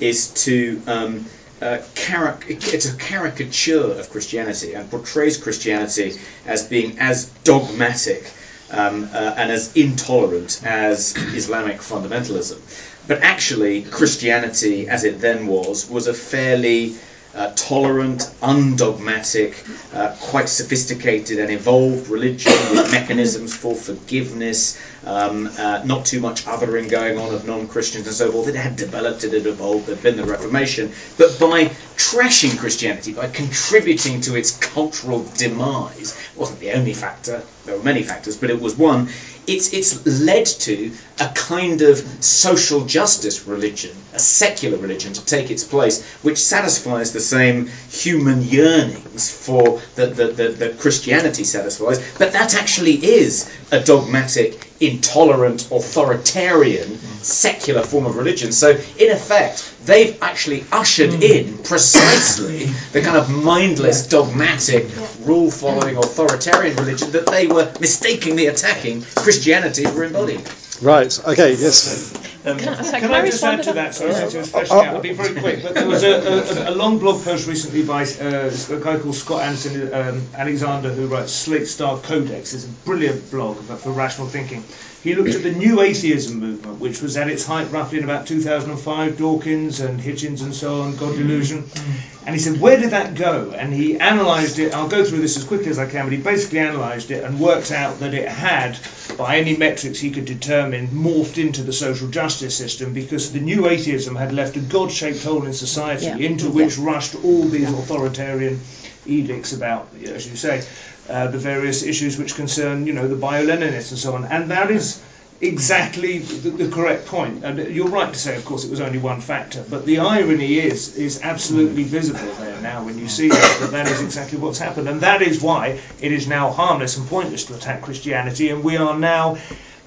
S10: is to um, uh, caric- it's a caricature of Christianity and portrays Christianity as being as dogmatic um, uh, and as intolerant as Islamic fundamentalism. But actually, Christianity, as it then was, was a fairly uh, tolerant, undogmatic, uh, quite sophisticated and evolved religion with mechanisms for forgiveness, um, uh, not too much othering going on of non-Christians and so forth. It had developed, it had evolved, there'd been the Reformation. But by trashing Christianity, by contributing to its cultural demise, it wasn't the only factor, there were many factors, but it was one, it's, it's led to a kind of social justice religion, a secular religion to take its place, which satisfies the same human yearnings for that, that, that, that Christianity satisfies, but that actually is a dogmatic, intolerant, authoritarian, secular form of religion. So, in effect, they've actually ushered mm. in precisely the kind of mindless, dogmatic, rule following, authoritarian religion that they were mistakenly attacking Christianity for embodying.
S2: Right. Okay. Yes.
S6: Um,
S7: Can I-
S6: can
S7: can
S6: I
S7: I
S6: just
S7: respond
S6: add
S7: to
S6: to
S7: that?
S6: that? Sorry, since it was fleshing
S2: Oh,
S6: out. I'll be very quick. But there was a, a, a long blog post recently by uh, a guy called Scott Anderson um, Alexander who writes Slate Star Codex. It's a brilliant blog for rational thinking. He looked at the new atheism movement, which was at its height roughly in about 2005, Dawkins and Hitchens and so on, God mm. Delusion. Mm. And he said, where did that go? And he analysed it. I'll go through this as quickly as I can, but he basically analysed it and worked out that it had, by any metrics he could determine, morphed into the social justice system because the new atheism had left a God shaped hole in society
S7: Yeah.
S6: into which rushed all these authoritarian edicts about, as you say, uh, the various issues which concern, you know, the bio-Leninists and so on. And that is exactly the, the correct point. And you're right to say, of course, it was only one factor, but the irony is is absolutely visible there now when you see that, that that is exactly what's happened, and that is why it is now harmless and pointless to attack Christianity, and we are now.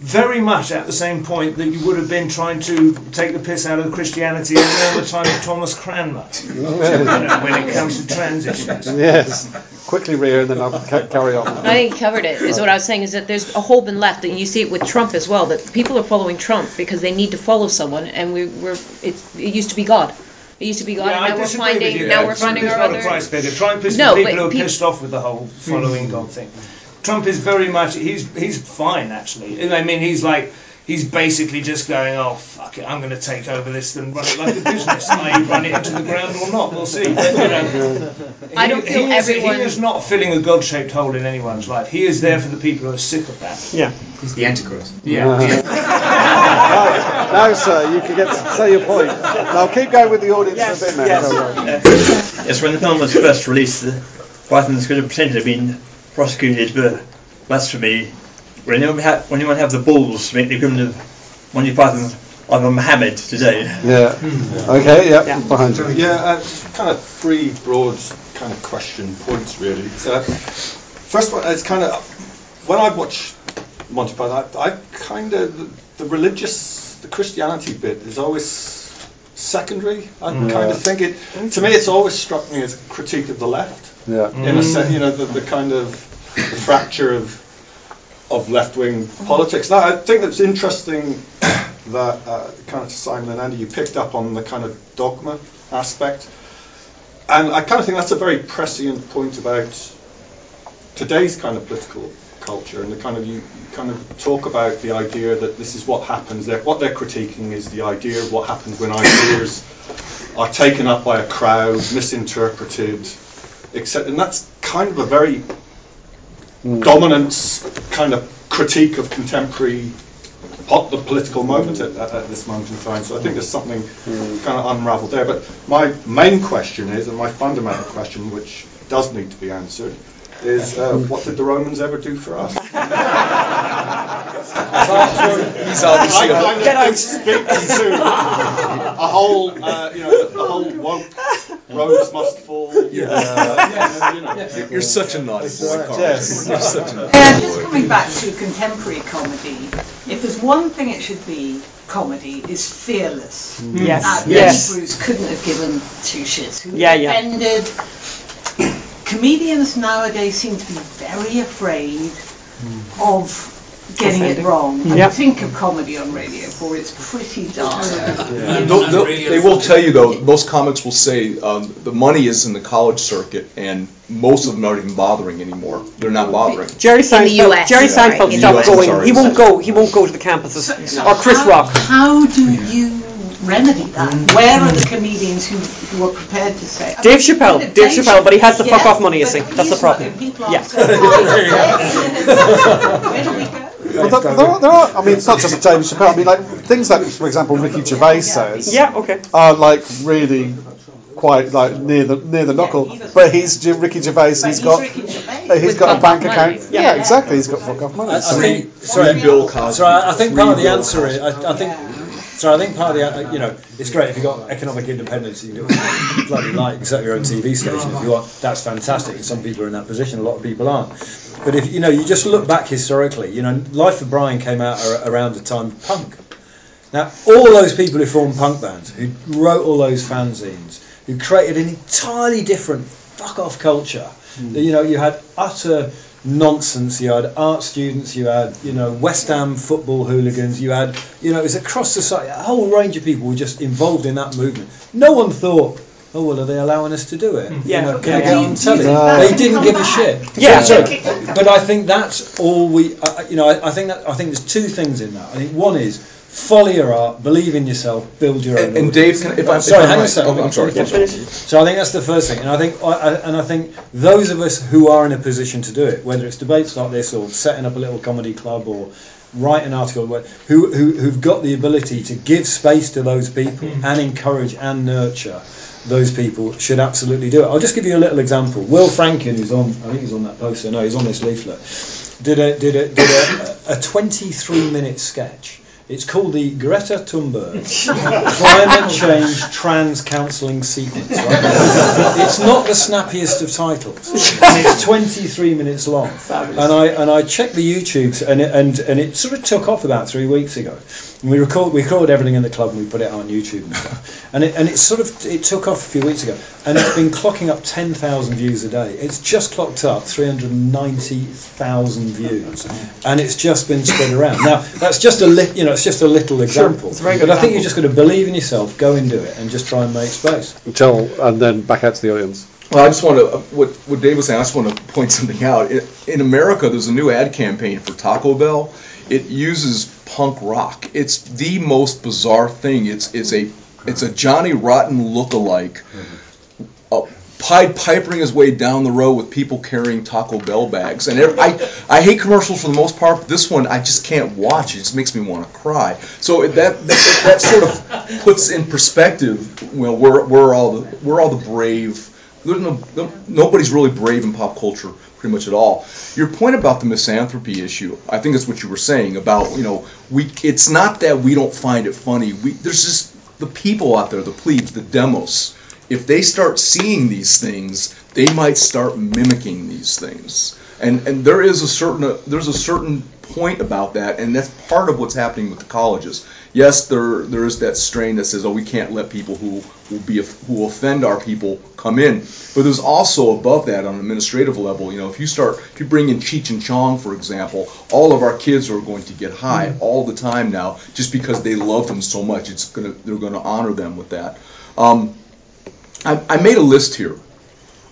S6: Very much at the same point that you would have been trying to take the piss out of Christianity around the time of Thomas Cranmer, you know, when it comes to transitions.
S2: Yes. quickly, Ria, and then I'll ca- carry on.
S7: I think you covered it. Is what I was saying is that there's a hole been left, and you see it with Trump as well. That people are following Trump because they need to follow someone, and we, we're it, it used to be God. It used to be God,
S6: Yeah,
S7: and now we're finding
S6: with you.
S7: now
S6: there.
S7: we're finding
S6: Trump
S7: our
S6: is not
S7: other.
S6: a price beggar. Trump is
S7: No,
S6: for people who are
S7: peop-
S6: pissed off with the whole following God thing. Trump is very much he's he's fine actually. I mean he's like he's basically just going oh fuck it I'm going to take over this and run it like a business. I run it into the ground or not we'll see. But, you know,
S7: I don't
S6: he,
S7: feel
S6: he is,
S7: everyone-
S6: he is not filling a God-shaped hole in anyone's life. He is there for the people who are sick of that.
S2: Yeah.
S10: He's the Antichrist.
S2: no, no, sir, you can get say your point. Now keep going with the audience for a bit, man. Carry on.
S11: Yes, when the film was first released, the Brighton's could have pretended to have been prosecuted for blasphemy. When anyone, ha- when anyone have the balls to make the equivalent of Monty Python of a Muhammad today.
S2: Yeah. Okay. Yeah. Behind you.
S12: Yeah, uh, kind of three broad kind of question points really. Uh, first one, it's kind of when I watch Monty Python, I, I kind of the, the religious, the Christianity bit is always secondary. I
S2: Mm.
S12: kind of think it. To me, it's always struck me as a critique of the left.
S2: Yeah.
S12: In a sense, you know, the, the kind of the fracture of of left wing politics. Now, I think it's interesting that uh, kind of Simon and Andy, you picked up on the kind of dogma aspect, and I kind of think that's a very prescient point about today's kind of political culture and the kind of you, you kind of talk about the idea that this is what happens what they're critiquing is the idea of what happens when ideas are taken up by a crowd misinterpreted etc and that's kind of a very Mm. dominant kind of critique of contemporary po- the political moment mm. at, at, at this moment in time. So I think there's something mm. kind of unravelled there. But my main question is, and my fundamental question, which does need to be answered, is uh, what did the Romans ever do for us?
S4: He's obviously
S12: I
S4: a-
S12: kind of
S3: Get out.
S12: speaking to a whole, uh, you know, the whole woke Rhodes must fall.
S4: Yeah.
S12: uh, you know,
S4: You're such a naughty boy, Carl.
S2: Yes.
S4: You're such a naughty
S13: Uh, just coming back to contemporary comedy, if there's one thing it should be, comedy is fearless.
S3: Yes.
S13: Uh,
S3: Yes.
S13: Bruce couldn't have given two shits. Who
S3: Yeah, yeah.
S13: offended. Comedians nowadays seem to be very afraid of getting it wrong. And
S3: Yep.
S13: think of comedy on Radio 4, it's pretty dark.
S4: They'll- they'll- they will tell you though. Most comics will say um, the money is in the college circuit, and most of them aren't even bothering anymore. They're not bothering.
S3: Jerry
S7: In the
S3: Seinfeld.
S7: US,
S3: Jerry Seinfeld
S7: in the
S3: stopped
S4: US,
S3: going.
S4: sorry.
S3: He won't go. He won't go to the campuses.
S13: So
S3: or Chris
S13: how,
S3: Rock.
S13: How do you remedy that? Where are the comedians who, who are prepared to say? I
S3: Dave
S13: mean,
S3: Chappelle.
S13: Dave
S3: Dave Chappelle, but he has the fuck off money, you
S13: but
S3: see. That's the problem.
S13: not-
S3: Yeah.
S13: Where do we go?
S2: But there, there, are, there are, I mean, it's not just Dave Chappelle. I mean, like things like, for example, Ricky Gervais says
S3: Yeah. Okay.
S2: are like really quite like near the near the knuckle. But he's J- Ricky Gervais.
S13: But
S2: He's got
S13: Ricky Gervais.
S2: uh, he's got a bank account.
S7: money.
S2: Yeah, exactly. He's got fuck off money.
S5: I, I
S2: So-
S5: think sorry,
S4: Bill Cosby.
S5: sorry, I I think part of the answer is I, I think so. I think part of the uh, you know it's great if you've got economic independence. You can do bloody like. You set your own TV station if you want. That's fantastic. And some people are in that position. A lot of people aren't. But if you know, you just look back historically. You know, Life of Brian came out around the time of punk. Now, all those people who formed punk bands, who wrote all those fanzines, who created an entirely different fuck off culture. Hmm. You know, you had utter nonsense. You had art students. You had, you know, West Ham football hooligans. You had, you know, it was across society. A whole range of people were just involved in that movement. No one thought. Oh well, are they allowing us to do it?
S3: Yeah.
S5: You know, can I
S3: Yeah.
S5: get on telly?
S2: No.
S5: They didn't give a shit.
S3: Yeah.
S5: So, so- but I think that's all we. Uh, you know, I, I think that I think there's two things in that. I think one is follow your art, believe in yourself, build your own.
S4: And, and Dave, can, if I'm
S5: sorry,
S4: if I
S5: hang on a second.
S4: oh, I'm sorry.
S3: Yeah,
S4: I'm sorry.
S3: finish.
S5: So I think that's the first thing, and I think I, I, and I think those of us who are in a position to do it, whether it's debates like this or setting up a little comedy club or write an article, who, who who've got the ability to give space to those people mm. and encourage and nurture those people should absolutely do it. I'll just give you a little example. Will Franken, who's on, I think he's on that poster. No, he's on this leaflet. Did a did a did a, a 23 minute sketch It's called the Greta Thunberg Climate Change Trans Counselling Sequence. Right? It's not the snappiest of titles, and it's 23 minutes long. And I and I checked the YouTubes, and it, and and it sort of took off about three weeks ago. And we record we recorded everything in the club, and we put it on YouTube and stuff. And it and it sort of it took off a few weeks ago, and it's been clocking up 10,000 views a day. It's just clocked up 390,000 views, and it's just been spread around. Now that's just a li- you know it's just a little example,
S14: it's very
S5: but
S14: good
S5: I think you
S14: example.
S5: just got to believe in yourself, go and do it, and just try and make space.
S2: Tell, and then back out to the audience.
S4: Well, I just want to what what Dave was saying. I just want to point something out. In, in America, there's a new ad campaign for Taco Bell. It uses punk rock. It's the most bizarre thing. It's it's a it's a Johnny Rotten look-alike. Uh, Pied Pipering his way down the road with people carrying Taco Bell bags, and every, I I hate commercials for the most part. This one I just can't watch. It just makes me want to cry. So that that, that sort of puts in perspective. Well, we're we're all the we're all the brave. No nobody's really brave in pop culture pretty much at all. Your point about the misanthropy issue, I think that's what you were saying about you know we. It's not that we don't find it funny. We there's just the people out there, the plebes, the demos if they start seeing these things, they might start mimicking these things. And and there is a certain uh, there's a certain point about that, and that's part of what's happening with the colleges. Yes, there there is that strain that says, oh, we can't let people who will be who offend our people come in. But there's also above that on an administrative level. You know, if you start if you bring in Cheech and Chong, for example, all of our kids are going to get high all the time now, just because they love them so much. It's gonna they're gonna honor them with that. Um, I, I made a list here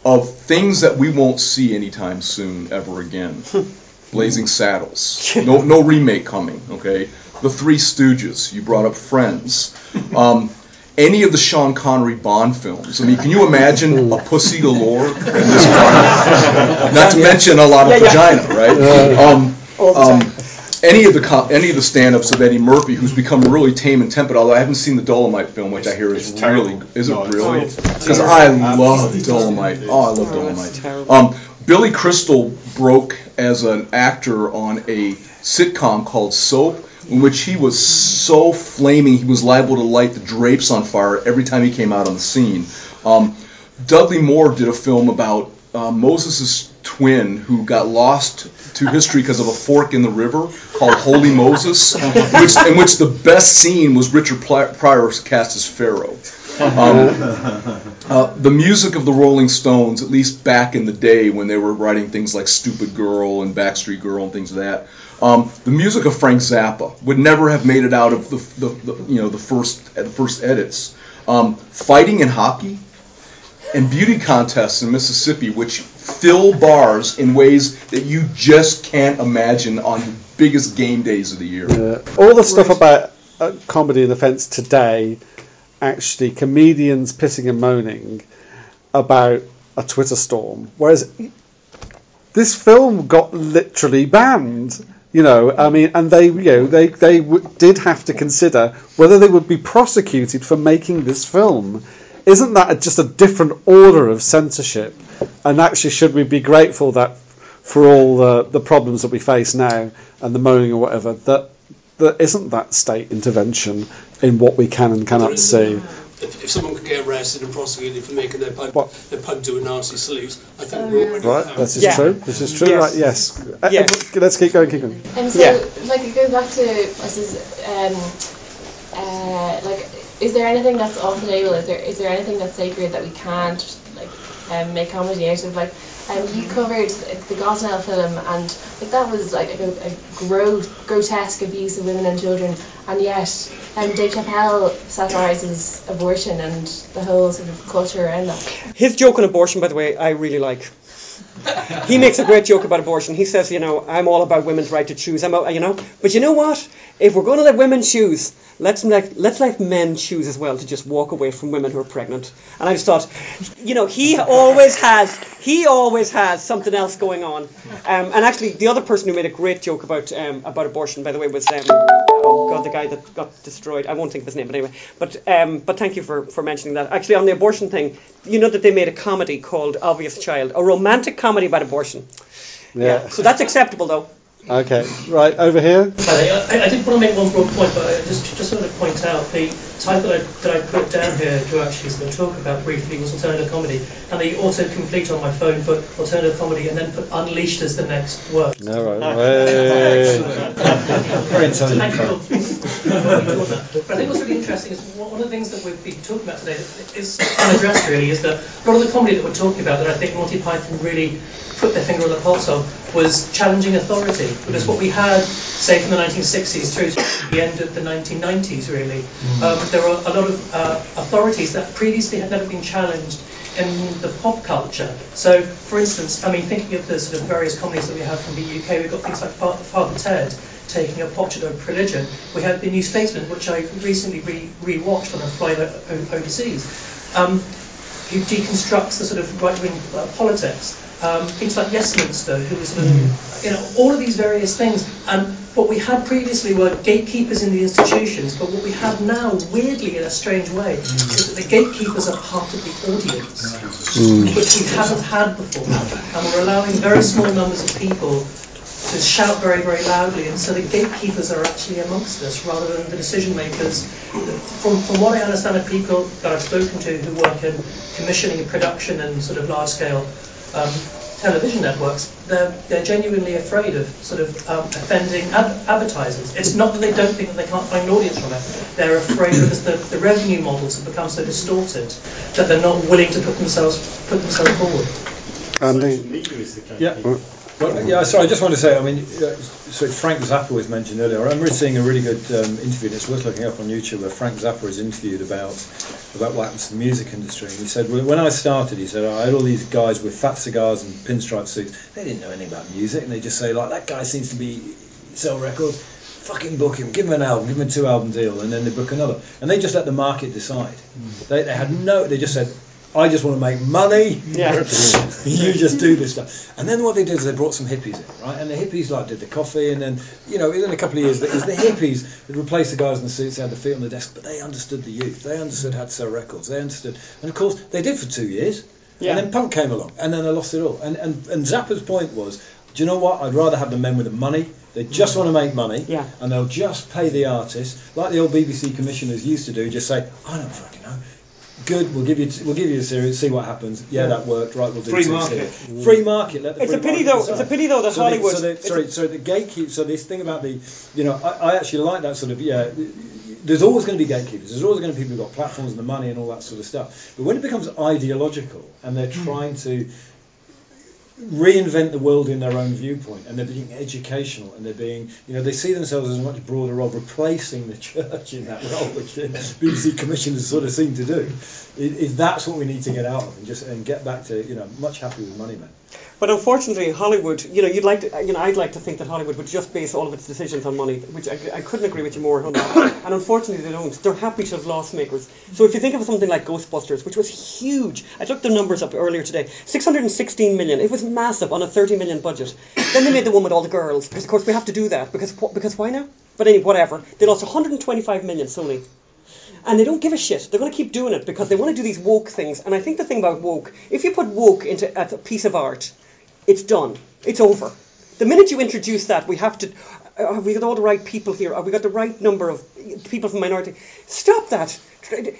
S4: of things that we won't see anytime soon ever again. Blazing Saddles. No, no remake coming. Okay. The Three Stooges. You brought up Friends. Um, any of the Sean Connery Bond films. I mean, can you imagine a pussy galore in this? Not to mention a lot of
S3: Yeah, yeah.
S4: vagina, right? Um, um. Any of the co- any of the stand-ups of Eddie Murphy, who's become really tame and tempered. Although I haven't seen the Dolomite film, which I hear is really is it
S12: No, it's-
S4: really? Because. I love Dolomite. Oh, I love
S3: Oh,
S4: Dolomite.
S3: terrible.
S4: Um, Billy Crystal broke as an actor on a sitcom called Soap, in which he was so flaming he was liable to light the drapes on fire every time he came out on the scene. Um, Dudley Moore did a film about uh, Moses' twin who got lost to history because of a fork in the river called Wholly Moses, which, in which the best scene was Richard Pryor cast as Pharaoh. Um, uh, the music of the Rolling Stones, at least back in the day when they were writing things like Stupid Girl and Backstreet Girl and things of that, um, the music of Frank Zappa would never have made it out of the, the, the you know the first the first edits. Um, fighting in hockey and beauty contests in Mississippi, which fill bars in ways that you just can't imagine on the biggest game days of the year.
S2: Uh, all the stuff about uh, comedy and offence today, actually, comedians pissing and moaning about a Twitter storm, whereas this film got literally banned. You know, I mean, and they, you know, they they w- did have to consider whether they would be prosecuted for making this film. Isn't that a, just a different order of censorship? And actually, should we be grateful that for all the, the problems that we face now and the moaning or whatever, that there isn't that state intervention in what we can and cannot see.
S1: If, if someone could get arrested and prosecuted for making their pug,
S2: What?
S1: their pug do a nasty salute, I think we're already
S2: Right,
S1: there.
S2: this is
S3: Yeah.
S2: true. This is true.
S3: Yes.
S2: Right, yes. Uh,
S3: Yes.
S2: uh, let's keep going. Keep going.
S15: And so,
S3: Yeah.
S15: like, it goes back to, I suppose, um, uh, like, is there anything that's off the table? Is there is there anything that's sacred that we can't like um, make comedy out of? Like, um, you covered the Gosnell film, and like that was like a, a gro- grotesque abuse of women and children, and yet um, Dave Chappelle satirises abortion and the whole sort of culture around that.
S3: His joke on abortion, by the way, I really like. He makes a great joke about abortion. He says, you know, I'm all about women's right to choose. I'm, a- you know, but you know what? If we're going to let women choose, let's let let's let men choose as well to just walk away from women who are pregnant. And I just thought, you know, he always has he always has something else going on. Um, and actually, the other person who made a great joke about um, about abortion, by the way, was um, oh god, the guy that got destroyed. I won't think of his name, but anyway. But um, but thank you for for mentioning that. Actually, on the abortion thing, you know that they made a comedy called Obvious Child, a romantic comedy about abortion.
S2: Yeah.
S3: So that's acceptable though.
S2: Okay, right over here.
S16: I, I did want to make one broad point, but I just just sort of point out the type that I that I put down here to actually sort of talk about briefly was alternative comedy, and the auto-complete on my phone put alternative comedy and then put unleashed as the next word.
S2: All right. Hey.
S5: Very intelligent.
S16: Thank you. But I think what's really interesting is one of the things that we've been talking about today is unaddressed really is that a lot of the comedy that we're talking about that I think Monty Python really put their finger on the pulse of was challenging authority. Because what we had, say, from the 1960s through to the end of the 1990s, really, um, there are a lot of uh, authorities that previously had never been challenged in the pop culture. So, for instance, I mean, thinking of the sort of various comedies that we have from the UK, we've got things like Father Ted taking a portrait of religion. We had The New Statesman, which I recently re- re-watched on a flight overseas, um, who deconstructs the sort of right-wing uh, politics. Um, things like Yes Minister, who was sort of, you know, all of these various things. And what we had previously were gatekeepers in the institutions, but what we have now, weirdly in a strange way, is that the gatekeepers are part of the audience, which we haven't had before. And we're allowing very small numbers of people to shout very, very loudly, and so the gatekeepers are actually amongst us rather than the decision makers. From, from what I understand of people that I've spoken to who work in commissioning and production and sort of large scale um, television networks, they're, they're genuinely afraid of sort of um, offending ad- advertisers. It's not that they don't think that they can't find an audience from it. They're afraid because the, the revenue models have become so distorted that they're not willing to put themselves put themselves forward.
S2: Andy.
S5: Yeah. Well, yeah, sorry, I just want to say, I mean, uh, so Frank Zappa was mentioned earlier. I remember seeing a really good um, interview, and it's worth looking up on YouTube, where Frank Zappa was interviewed about about what happens to the music industry. And he said, well, when I started, he said, I had all these guys with fat cigars and pinstripe suits. They didn't know anything about music, and they just say, like, that guy seems to be sell records. Fucking book him, give him an album, give him a two album deal, and then they book another. And they just let the market decide. They, they had no, they just said, I just want to make money.
S3: Yeah.
S5: you just do this stuff. And then what they did is they brought some hippies in, right? And the hippies like did the coffee, and then you know, within a couple of years, it was the hippies that replaced the guys in the suits, they had the feet on the desk, but they understood the youth, they understood how to sell records, they understood, and of course they did for two years.
S3: Yeah.
S5: And then punk came along, and then they lost it all. And and and Zappa's point was, do you know what? I'd rather have the men with the money. They just want to make money,
S3: Yeah.
S5: and they'll just pay the artist like the old BBC commissioners used to do. Just say, I don't fucking know. Good, we'll give you we'll give you a series, see what happens. Yeah, that worked. Right, we'll do
S6: Free
S5: two
S6: market.
S5: series. Mm. Free market. Let the
S3: It's
S5: free
S3: a pity
S5: market
S3: though.
S5: decide.
S3: It's a pity though that
S5: so the-
S3: Hollywood.
S5: so the,
S3: it's a-
S5: sorry, so the gatekeep. So this thing about the, you know, I, I actually like that sort of yeah. There's always going to be gatekeepers. There's always going to be people who've got platforms and the money and all that sort of stuff. But when it becomes ideological and they're mm. trying to reinvent the world in their own viewpoint and they're being educational and they're being you know they see themselves as a much broader role replacing the church in that role which the BBC commissioners sort of seem to do. Is, that's what we need to get out of and just and get back to you know much happier with money man
S3: But unfortunately, Hollywood, you know, you'd like to, you know, I'd like to think that Hollywood would just base all of its decisions on money, which I, I couldn't agree with you more. And unfortunately, they don't. They're happy to have loss makers. So if you think of something like Ghostbusters, which was huge, I looked the numbers up earlier today, 616 million. It was massive on a 30 million budget. Then they made the one with all the girls, because of course we have to do that because because why now? But anyway, whatever. They lost 125 million Sony. And they don't give a shit. They're going to keep doing it because they want to do these woke things. And I think the thing about woke, if you put woke into a piece of art, it's done. It's over. The minute you introduce that, we have to. Uh, have we got all the right people here? Have we got the right number of people from minority? Stop that.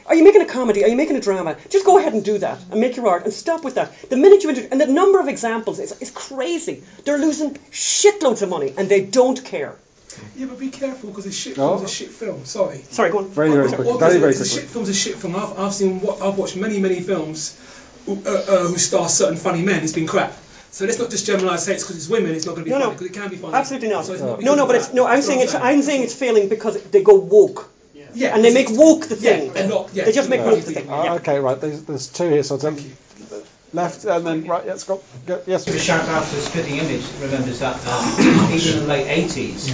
S3: Are you making a comedy? Are you making a drama? Just go ahead and do that and make your art and stop with that. The minute you introduce, and the number of examples is, is crazy. They're losing shitloads of money and they don't care.
S8: Yeah, but be careful because a shit
S2: Oh.
S8: film's a shit film. Sorry.
S3: Sorry, go on.
S2: Very, very
S8: What-
S2: quickly.
S8: what-
S2: Very, very
S8: a
S2: quickly.
S8: shit film's a shit film. I've, I've seen what I've watched many many films who, uh, uh, who star certain funny men. It's been crap. So let's not just generalise say it's because it's women. It's not going to be
S3: No,
S8: funny
S3: no.
S8: it can be funny.
S3: Absolutely not.
S8: So it's not
S3: No, no, but it's no. I'm
S8: That's
S3: saying it's. I'm saying it's failing because they go woke.
S8: Yeah,
S3: and they make woke the thing.
S8: Yeah,
S3: thing.
S8: and not- yeah.
S3: they just make
S8: Yeah.
S3: woke the thing.
S2: Uh, Okay, right. There's, there's two here. So I'll tell left and then right. Yes, go, go, yes.
S17: To shout out to Spitting Image remembers that uh, even in the late 80s,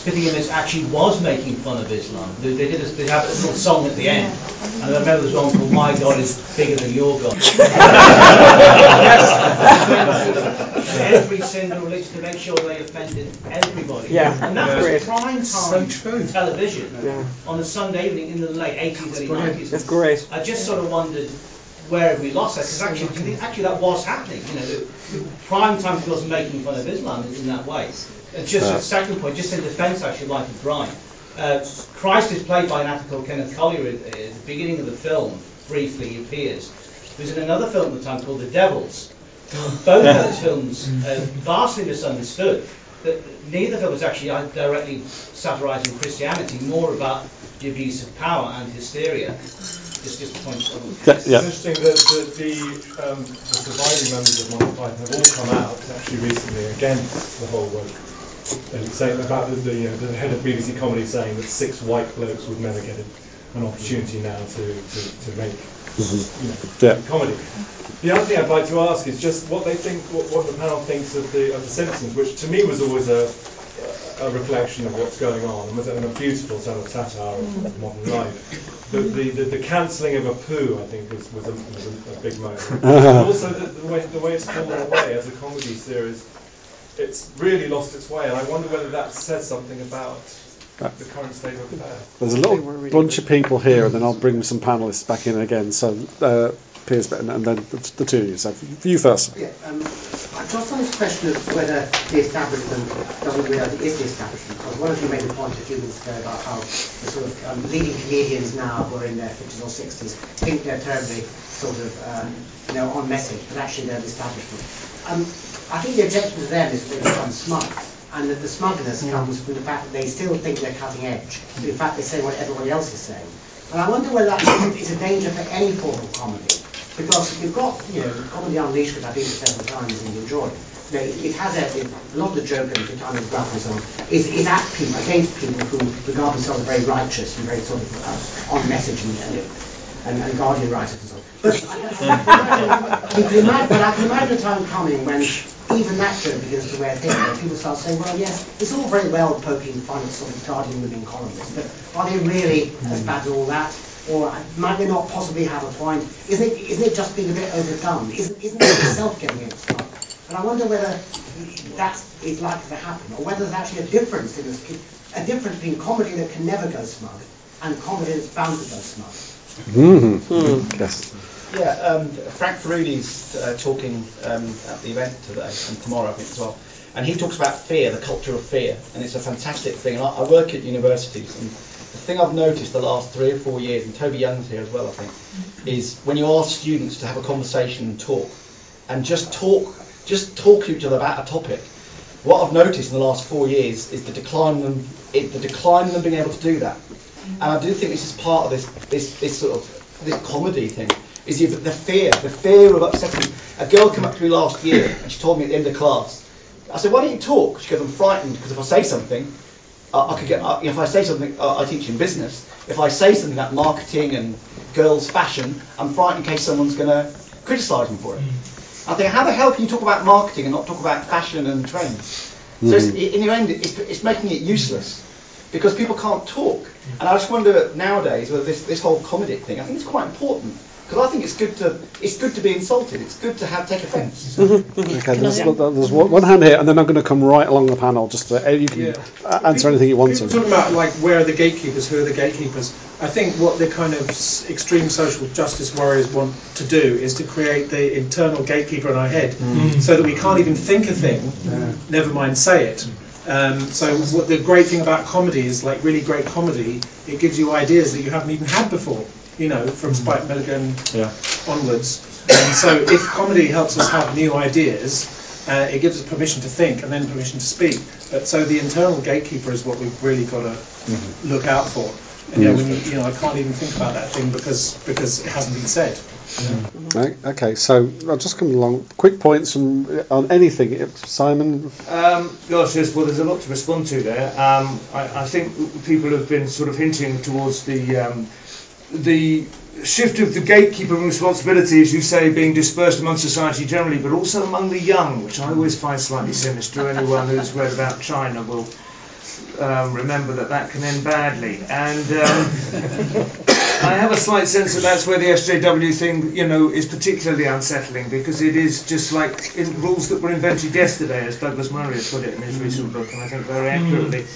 S17: Spitting Image actually was making fun of Islam. They, they did a, they have a little song at the end, and I remember there's one called "My God is Bigger Than Your God." Every single religion to make sure they offended everybody.
S3: Yeah,
S17: and that
S3: that's
S17: was
S3: great.
S17: prime
S8: So
S17: time
S8: true.
S17: television
S3: Yeah.
S17: on a Sunday evening in the late 80s, early 90s.
S3: That's great.
S17: I just sort of wondered where have we lost that? Because actually, actually that was happening. You know, the, the prime time was making fun of Islam in, that way. Uh, just
S2: Yeah.
S17: a second point, just in defence actually of Life of Brian. Uh, Christ is played by an actor called Kenneth Colley at, at the beginning of the film. Briefly, he appears. He was in another film at the time called The Devils. Both of those films uh, vastly misunderstood. That neither film was actually uh, directly satirising Christianity, more about the abuse of power and hysteria. Just, just a point. on-
S18: It's interesting that, that the, um, the surviving members of Monty Python have all come out actually recently against the whole work. And saying about the, the, you know, the head of BBC Comedy saying that six white blokes would never get an opportunity now to, to, to make you know,
S2: Yeah.
S18: comedy. The other thing I'd like to ask is just what they think, what, what the panel thinks of the of the Simpsons, which to me was always a a reflection of what's going on and a, beautiful sort of satire of mm. modern life. The, the, the, the cancelling of Apu, I think, was, was, a, was a, a big moment. and also the, the, way, the way it's fallen away as a comedy series, it's really lost its way, and I wonder whether that says something about the current state of affairs.
S2: There's a little bunch of people here, and then I'll bring some panelists back in again. So, uh, Piers, and, and then the, the two of you. So, for you first.
S19: Yeah, um, just on this question of whether the establishment doesn't realise it is the establishment, because one of you made a point a few minutes ago about how the sort of um, leading comedians now who are in their 50s or 60s think they're terribly sort of, um, you know, on message, but actually they're the establishment. Um, I think the objection to them is that they become smug, and that the smugness comes from the fact that they still think they're cutting edge. In fact, they say what everybody else is saying. And I wonder whether that is a danger for any form of comedy. Because you've got, you know, Comedy Unleashed, which I've been to several times and enjoyed. You know, it, it has a, it, a lot of the joke and the kind of bluff and so on is, is at people, against people who regard themselves very righteous and very sort of uh, on message and, and, and, and guardian writers and so on. But I, can imagine, but I can imagine a time coming when even that joke begins to wear thin, and people start saying, well, yes, it's all very well poking fun at sort of guardian women columnists, but are they really as hmm. bad as all that? Or might they not possibly have a point? Isn't it, isn't it just being a bit overdone? Isn't, isn't it itself getting smug? And I wonder whether that is likely to happen, or whether there's actually a difference in this, a difference between comedy that can never go smug and comedy that's bound to go smug.
S2: Mm-hmm. Yes.
S20: Yeah, um, Frank Furedi's uh, talking um, at the event today and tomorrow, I think, as well. And he talks about fear, the culture of fear, and it's a fantastic thing. And I, I work at universities, and the thing I've noticed the last three or four years, and Toby Young's here as well, I think, is when you ask students to have a conversation and talk, and just talk, just talk to each other about a topic. What I've noticed in the last four years is the decline in them, it, the decline in them being able to do that. And I do think this is part of this, this, this sort of this comedy thing. Is the, the fear, the fear of upsetting. A girl came up to me last year and she told me at the end of class. I said, "Why don't you talk?" She goes, "I'm frightened because if I say something, I, I could get. I, if I say something, uh, I teach in business. If I say something about marketing and girls' fashion, I'm frightened in case someone's going to criticise me for it." I think, how the hell can you talk about marketing and not talk about fashion and trends? So it's,
S2: Mhm.
S20: in the end, it's, it's making it useless because people can't talk. And I just wonder nowadays whether this, this whole comedic thing, I think it's quite important because I think it's good to it's good to be insulted. It's good to have take offence.
S2: Okay, there's, there's one one hand here, and then I'm going to come right along the panel just to, uh, you can uh, answer anything you want
S21: People
S2: to.
S21: talking about like where are the gatekeepers, who are the gatekeepers. I think what the kind of extreme social justice warriors want to do is to create the internal gatekeeper in our head,
S2: Mm.
S21: so that we can't even think a thing, never mind say it. Um, so what the great thing about comedy is like really great comedy, it gives you ideas that you haven't even had before. You know, from Spike Milligan
S2: Yeah.
S21: onwards. And so if comedy helps us have new ideas, uh, it gives us permission to think and then permission to speak. But so the internal gatekeeper is what we've really got to look out for. And yeah, when you, you know, I can't even think about that thing because because it hasn't been said.
S2: Right, Okay, so I'll just come along. Quick points from, on anything. Simon,
S6: Um, gosh, yes, well, there's a lot to respond to there. Um, I, I think people have been sort of hinting towards the um, the shift of the gatekeeper responsibility, as you say, being dispersed among society generally, but also among the young, which I always find slightly sinister. Anyone who's read about China will um, remember that that can end badly. And um, I have a slight sense that that's where the SJW thing, you know, is particularly unsettling because it is just like in rules that were invented yesterday, as Douglas Murray has put it in his mm. recent book, and I think very accurately.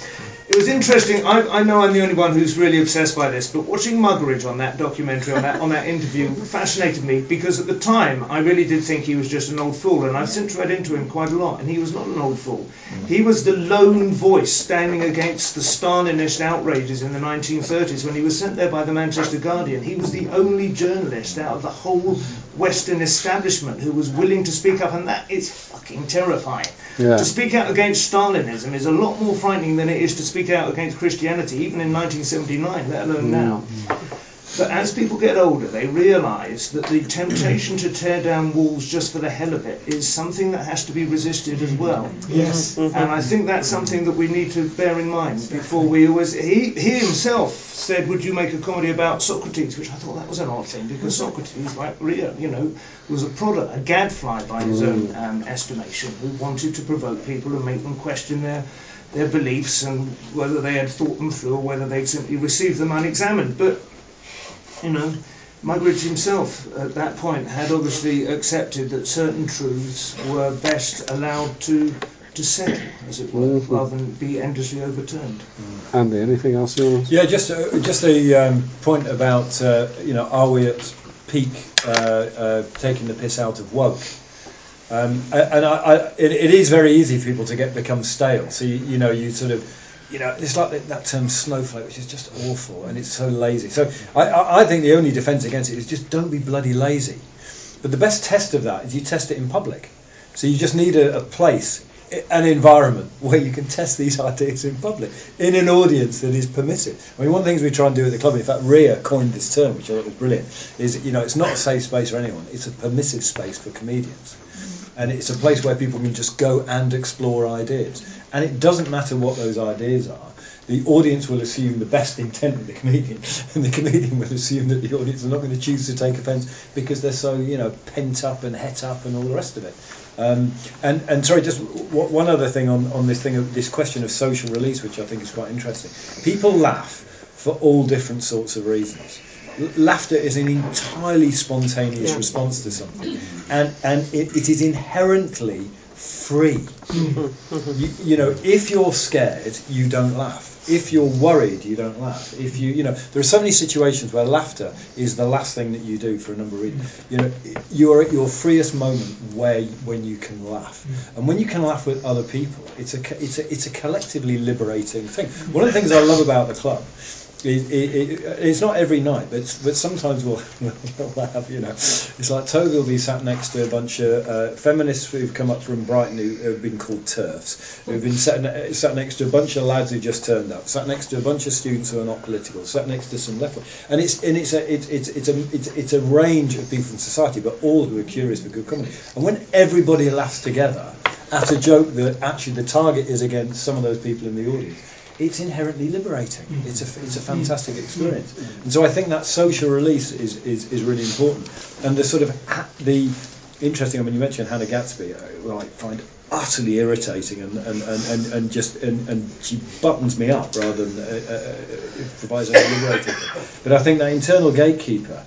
S6: It was interesting. I, I know I'm the only one who's really obsessed by this, but watching Muggeridge on that documentary, on that on that interview, fascinated me because at the time I really did think he was just an old fool, and I've since read into him quite a lot, and he was not an old fool. Mm. He was the lone voice standing against the Stalinist outrages in the 1930s when he was sent there by the Manchester Guardian. He was the only journalist out of the whole Western establishment who was willing to speak up, and that is fucking terrifying.
S2: Yeah.
S6: To speak out against Stalinism is a lot more frightening than it is to speak out against Christianity, even in 1979, let alone mm. now. But as people get older, they realise that the temptation to tear down walls just for the hell of it is something that has to be resisted as well.
S22: Yes.
S6: And I think that's something that we need to bear in mind before we always. He, he himself said, Would you make a comedy about Socrates? Which I thought that was an odd thing because Socrates, like Ria, you know, was a product, a gadfly by his own um, estimation, who wanted to provoke people and make them question their. Their beliefs and whether they had thought them through or whether they'd simply received them unexamined. But you know, Muggeridge himself at that point had obviously accepted that certain truths were best allowed to to settle, as it were,
S2: Mhm.
S6: rather than be endlessly overturned.
S2: Andy, anything else you want?
S5: Yeah, just uh, just a um, point about uh, you know, are we at peak uh, uh, taking the piss out of woke? Um, and I, I, it, it is very easy for people to get become stale. So you, you know, you sort of, you know, it's like that, term snowflake, which is just awful, and it's so lazy. So I, I, I think the only defence against it is just don't be bloody lazy. But the best test of that is you test it in public. So you just need a, a place, an environment where you can test these ideas in public, in an audience that is permissive. I mean, one of the things we try and do at the club, in fact, Ria coined this term, which I thought was brilliant, is, you know, it's not a safe space for anyone, it's a permissive space for comedians. And it's a place where people can just go and explore ideas. And it doesn't matter what those ideas are. The audience will assume the best intent of the comedian, and the comedian will assume that the audience are not going to choose to take offence because they're so, you know, pent up and het up and all the rest of it. Um, and, and sorry, just w- one other thing on, on this thing of this question of social release, which I think is quite interesting. People laugh for all different sorts of reasons. Laughter is an entirely spontaneous
S3: Yeah.
S5: response to something, and and it, it is inherently free. You, you know, if you're scared, you don't laugh. If you're worried, you don't laugh. If you, you know, there are so many situations where laughter is the last thing that you do for a number of reasons. Mm. You know, you are at your freest moment where when you can laugh, mm. and when you can laugh with other people, it's a it's a it's a collectively liberating thing. One of the things I love about the club. It, it, it, it's not every night, but but sometimes we'll, we'll have, you know, it's like Toby will be sat next to a bunch of uh, feminists who've come up from Brighton who have been called TERFs, who've been sat, sat next to a bunch of lads who just turned up, sat next to a bunch of students who are not political, sat next to some left, and it's and it's a it's it's it's a it's, it's a range of people from society, but all who are curious for good comedy. And when everybody laughs together at a joke that actually the target is against some of those people in the audience, it's inherently liberating. It's a, it's a fantastic experience. And so I think that social release is, is, is really important. And the sort of, the interesting, I mean, you mentioned Hannah Gadsby, uh, who I find utterly irritating and, and, and, and, and just, and, and she buttons me up rather than uh, uh, uh, provides a liberating. But I think that internal gatekeeper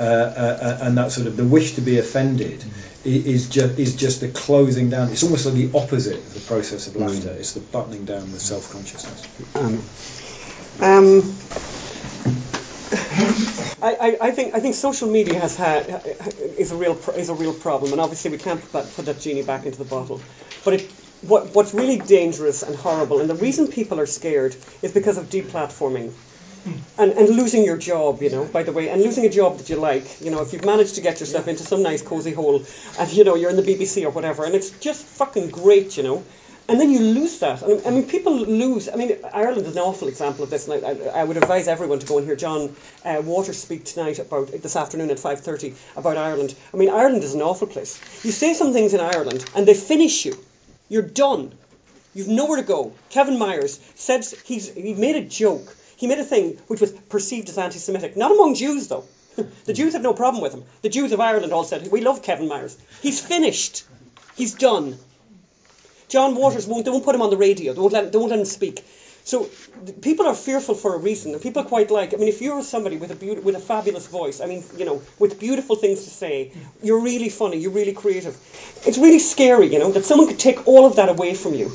S5: uh, uh, uh, and that sort of the wish to be offended i- is just is just the closing down. It's almost like the opposite of the process of laughter. It's the buttoning down the self consciousness.
S3: Um, I, I, I think I think social media has had is a real pro- is a real problem, and obviously we can't put that, put that genie back into the bottle. But it, what what's really dangerous and horrible, and the reason people are scared is because of deplatforming. And, and losing your job, you know, by the way, and losing a job that you like, you know, if you've managed to get yourself into some nice cozy hole, and you know you're in the BBC or whatever, and it's just fucking great, you know, and then you lose that. And, I mean, people lose. I mean, Ireland is an awful example of this, and I, I, I would advise everyone to go and hear John uh, Waters speak tonight about this afternoon at 5:30 about Ireland. I mean, Ireland is an awful place. You say some things in Ireland, and they finish you. You're done. You've nowhere to go. Kevin Myers said he's he made a joke. He made a thing which was perceived as anti-Semitic, not among Jews though. the Jews have no problem with him. The Jews of Ireland all said, "We love Kevin Myers. He's finished. He's done." John Waters won't. They won't put him on the radio. They won't let. They won't let him speak. So people are fearful for a reason, and people quite like. I mean, if you're somebody with a beaut- with a fabulous voice, I mean, you know, with beautiful things to say, you're really funny, you're really creative. It's really scary, you know, that someone could take all of that away from you.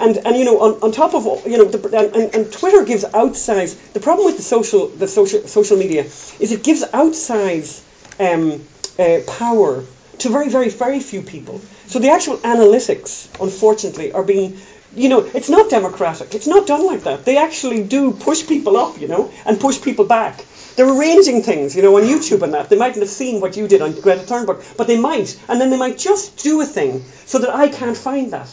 S3: And, and you know, on, on top of you know, the, and, and, Twitter gives outsized. The problem with the social the social social media is it gives outsized um, uh, power to very very very few people. So the actual analytics, unfortunately, are being you know, it's not democratic. It's not done like that. They actually do push people up, you know, and push people back. They're arranging things, you know, on YouTube and that. They mightn't have seen what you did on Greta Thunberg, but they might, and then they might just do a thing so that I can't find that.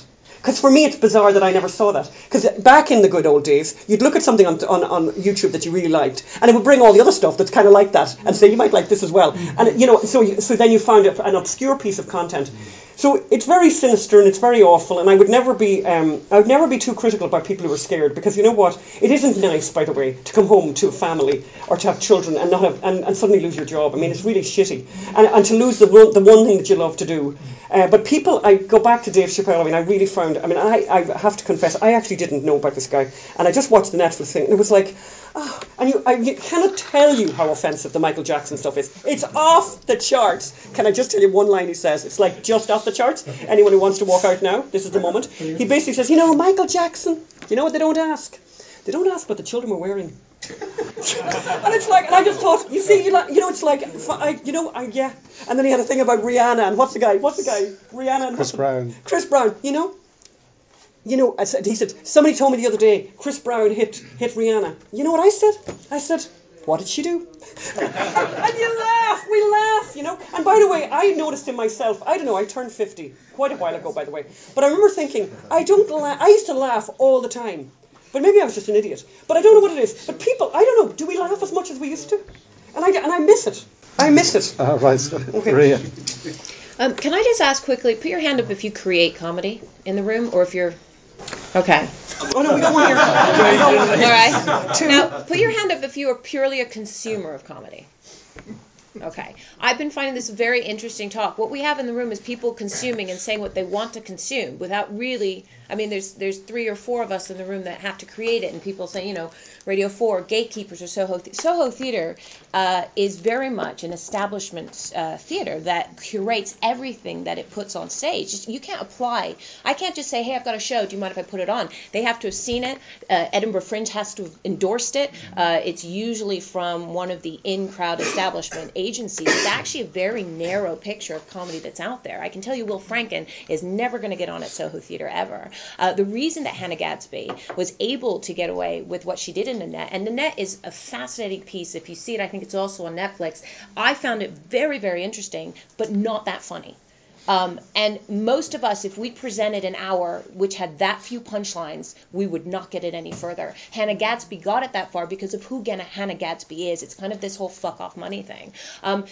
S3: Because for me, it's bizarre that I never saw that. Because back in the good old days, you'd look at something on, on, on YouTube that you really liked, and it would bring all the other stuff that's kind of like that, and say you might like this as well. Mm. And you know, so you, so then you found an obscure piece of content. So it's very sinister and it's very awful, and I would never be um, I would never be too critical about people who are scared because you know what? It isn't nice, by the way, to come home to a family or to have children and not have and, and suddenly lose your job. I mean, it's really shitty, and, and to lose the one, the one thing that you love to do. Uh, but people, I go back to Dave Chappelle. I mean, I really found. I mean, I, I have to confess, I actually didn't know about this guy, and I just watched the Netflix thing, and it was like. Oh, and you, I you cannot tell you how offensive the Michael Jackson stuff is. It's off the charts. Can I just tell you one line he says? It's like just off the charts. Anyone who wants to walk out now, this is the moment. He basically says, you know, Michael Jackson. You know what they don't ask? They don't ask what the children were wearing. and it's like, and I just thought, you see, you, like, you know, it's like, I, you know, I, yeah. And then he had a thing about Rihanna and what's the guy? What's the guy? Rihanna and
S2: Chris Brown.
S3: Chris Brown. You know, you know, I said, he said, somebody told me the other day, Chris Brown hit hit Rihanna. You know what I said? I said, what did she do? and you laugh, we laugh, you know. And by the way, I noticed in myself, I don't know, I turned 50 quite a while ago, by the way. But I remember thinking, I don't laugh, I used to laugh all the time. But maybe I was just an idiot. But I don't know what it is. But people, I don't know, do we laugh as much as we used to? And I, and I miss it. I miss it.
S2: Ah, right.
S3: Okay.
S2: Maria.
S7: Um, can I just ask quickly? Put your hand up if you create comedy in the room, or if you're. Okay.
S3: Oh no, we don't want your.
S7: All right. Now, put your hand up if you are purely a consumer of comedy. Okay. I've been finding this very interesting talk. What we have in the room is people consuming and saying what they want to consume without really. I mean, there's there's three or four of us in the room that have to create it, and people say, you know, Radio 4, gatekeepers or Soho. Th- Soho Theatre uh, is very much an establishment uh, theatre that curates everything that it puts on stage. Just- You can't apply. I can't just say, hey, I've got a show. Do you mind if I put it on? They have to have seen it. Uh, Edinburgh Fringe has to have endorsed it. Uh, it's usually from one of the in-crowd establishment agencies. It's actually a very narrow picture of comedy that's out there. I can tell you, Will Franken is never going to get on at Soho Theatre ever. Uh, the reason that Hannah Gadsby was able to get away with what she did in Nanette, and Nanette is a fascinating piece. If you see it, I think it's also on Netflix. I found it very, very interesting, but not that funny. Um, and most of us, if we presented an hour which had that few punchlines, we would not get it any further. Hannah Gadsby got it that far because of who Hannah Gadsby is. It's kind of this whole fuck off money thing. Um,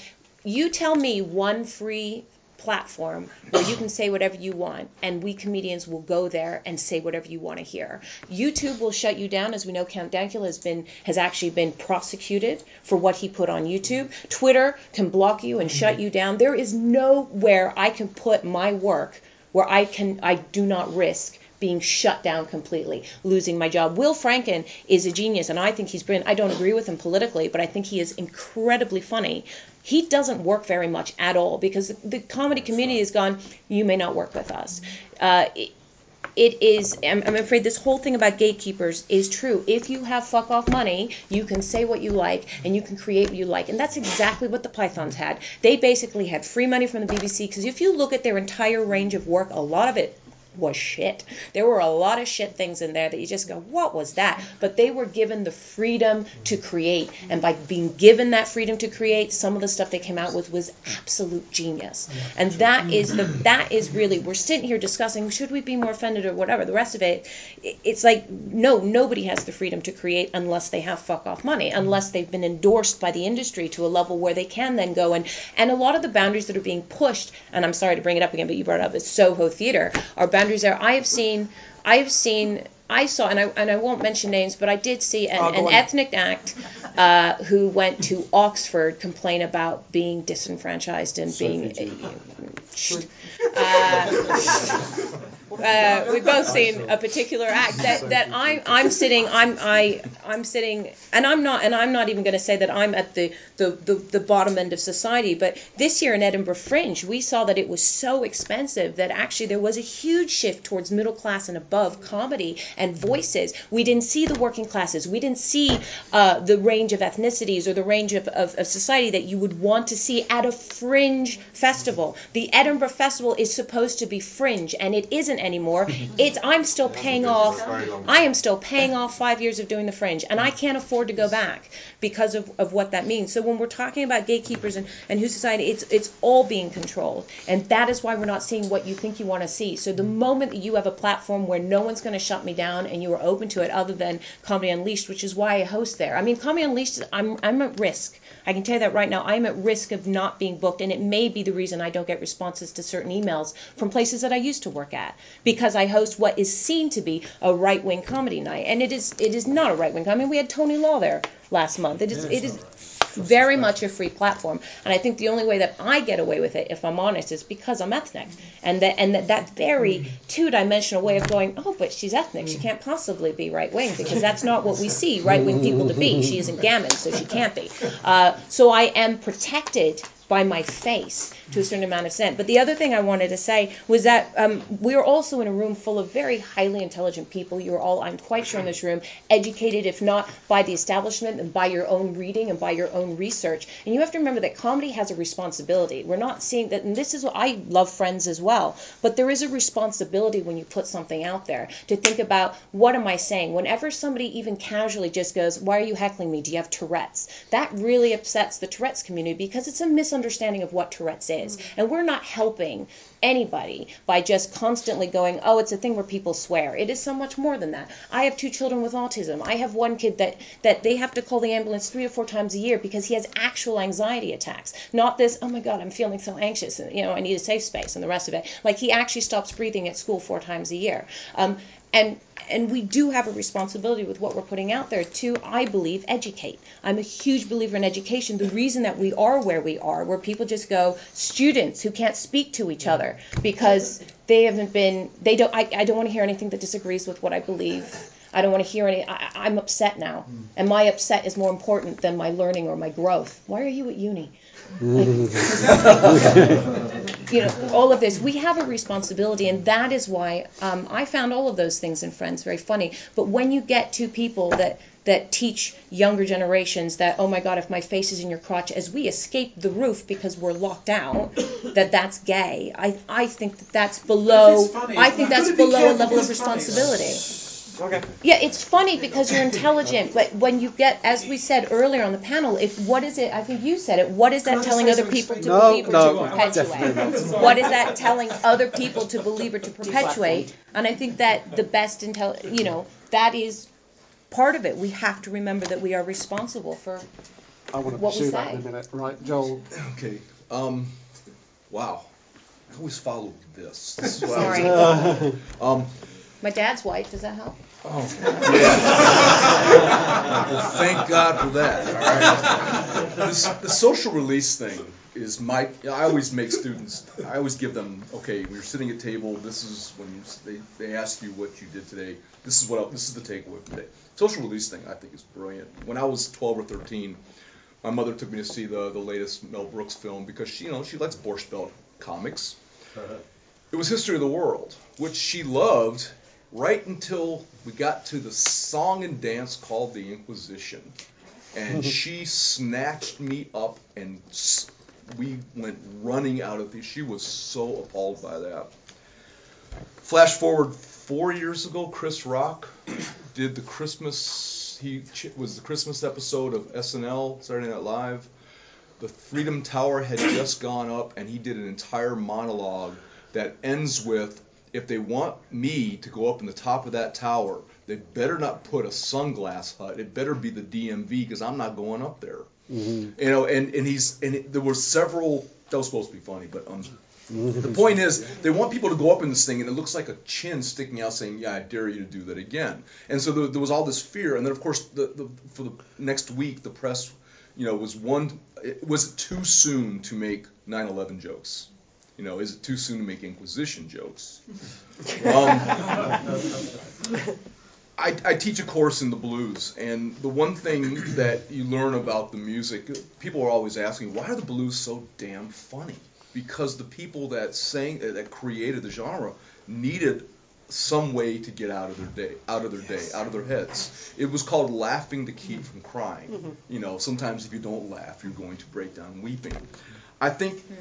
S7: you tell me one free platform where you can say whatever you want and we comedians will go there and say whatever you want to hear. YouTube will shut you down as we know Count Dankula has been has actually been prosecuted for what he put on YouTube. Twitter can block you and shut you down. There is nowhere I can put my work where I can I do not risk being shut down completely, losing my job. Will Franken is a genius, and I think he's brilliant. I don't agree with him politically, but I think he is incredibly funny. He doesn't work very much at all because the, comedy community has gone, you may not work with us. Uh, it, it is I'm, I'm afraid this whole thing about gatekeepers is true. If you have fuck off money you can say what you like and you can create what you like. And that's exactly what the pythons had. They basically had free money from the bbc because if you look at their entire range of work a lot of it was shit. There were a lot of shit things in there that you just go, what was that? But they were given the freedom to create. And by being given that freedom to create, some of the stuff they came out with was absolute genius. And that is the that is really we're sitting here discussing should we be more offended or whatever. The rest of it, it's like no, nobody has the freedom to create unless they have fuck off money, unless they've been endorsed by the industry to a level where they can then go and and a lot of the boundaries that are being pushed, and I'm sorry to bring it up again, but you brought it up, is Soho Theater are there. I have seen I have seen I saw and I and I won't mention names, but I did see an,
S3: Oh,
S7: an ethnic act uh, who went to Oxford complain about being disenfranchised and being Uh, uh, we've both seen a particular act that, that I'm I'm sitting I'm I I'm sitting and I'm not and I'm not even going to say that I'm at the, the, the, the bottom end of society but this year in Edinburgh Fringe we saw that it was so expensive that actually there was a huge shift towards middle class and above comedy and voices we didn't see the working classes we didn't see uh, the range of ethnicities or the range of, of, of society that you would want to see at a fringe festival the Edinburgh Festival is supposed to be fringe and it isn't anymore. It's I'm still paying off. I am still paying off five years of doing the fringe, and I can't afford to go back because of, of what that means. So when we're talking about gatekeepers and, and who society, it's it's all being controlled, and that is why we're not seeing what you think you want to see. So the moment that you have a platform where no one's going to shut me down and you are open to it, other than Comedy Unleashed, which is why I host there. I mean, Comedy Unleashed, I'm I'm at risk. I can tell you that right now. I'm at risk of not being booked, and it may be the reason I don't get responses to certain emails from places that I used to work at because I host what is seen to be a right wing comedy night, and it is it is not a right wing. I mean, we had Tony Law there last month. It is it is very much a free platform, and I think the only way that I get away with it, if I'm honest, is because I'm ethnic, and that and that, that very two-dimensional way of going, oh, but she's ethnic, she can't possibly be right wing because that's not what we see right. wing people to be. She isn't gammon, so she can't be. Uh, so I am protected by my face to a certain amount of extent. But the other thing I wanted to say was that um, we are also in a room full of very highly intelligent people. You're all, I'm quite sure, in this room, educated, if not by the establishment, and by your own reading and by your own research. And you have to remember that comedy has a responsibility. We're not seeing that, and this is what I love Friends as well, but there is a responsibility when you put something out there to think about what am I saying. Whenever somebody even casually just goes, "Why are you heckling me? Do you have Tourette's?" That really upsets the Tourette's community because it's a misunderstanding of what Tourette's is, mm. and we're not helping anybody by just constantly going, oh, it's a thing where people swear. It is so much more than that. I have two children with autism. I have one kid that, that they have to call the ambulance three or four times a year because he has actual anxiety attacks. Not this, oh my God, I'm feeling so anxious and, you know, I need a safe space and the rest of it. Like he actually stops breathing at school four times a year. Um, and and we do have a responsibility with what we're putting out there to i believe educate i'm a huge believer in education the reason that we are where we are where people just go students who can't speak to each other because they haven't been they don't i, I don't want to hear anything that disagrees with what i believe I don't want to hear any. I, I'm upset now, and my upset is more important than my learning or my growth. Why are you at uni? you know, all of this. We have a responsibility, and that is why um, I found all of those things in Friends very funny. But when you get two people that that teach younger generations that oh my god if my face is in your crotch as we escape the roof because we're locked out that that's gay i i think that that's below i think that's below a level of responsibility
S2: Okay.
S7: yeah, it's funny because you're intelligent, but when you get, as we said earlier on the panel, if what is it? I think you said it. What is that telling other people to
S2: No,
S7: believe or
S2: no,
S7: to perpetuate? What is that telling other people to believe or to perpetuate? And I think that the best intel, you know, that is part of it. We have to remember that we are responsible for
S2: I want to
S7: what we
S2: pursue that in a minute. Right, Joel.
S4: Okay. Um, wow. I always follow this. this is what
S7: Sorry.
S4: I was- um,
S7: My dad's white. Does that help?
S4: Oh, well, thank God for that. All right. The social release thing is my. I always make students. I always give them. Okay, when you're sitting at table, this is when you, they they ask you what you did today. This is what. This is the takeaway today. Social release thing I think is brilliant. When I was 12 or 13, my mother took me to see the the latest Mel Brooks film because she you know she likes Borscht Belt comics. It was History of the World, which she loved right until we got to the song and dance called The Inquisition. And she snatched me up and we went running out of the. She was so appalled by that. Flash forward four years ago, Chris Rock did the Christmas. He was the Christmas episode of SNL, Saturday Night Live. The Freedom Tower had just gone up, and he did an entire monologue that ends with if they want me to go up in the top of that tower, they better not put a sunglass hut. It better be the DMV because I'm not going up there. You know, and, and he's and it, there were several. That was supposed to be funny, but um, the point is they want people to go up in this thing and it looks like a chin sticking out saying, "Yeah, I dare you to do that again." And so there, there was all this fear, and then of course the, the for the next week the press, you know, was one. It was too soon to make 9/11 jokes. You know, is it too soon to make Inquisition jokes? Um, I, I teach a course in the blues, and the one thing that you learn about the music, people are always asking, why are the blues so damn funny? Because the people that sang, uh, that created the genre, needed some way to get out of their day, out of their day, out of their heads. It was called laughing to keep from crying. Mm-hmm. You know, sometimes if you don't laugh, you're going to break down weeping. I think hmm.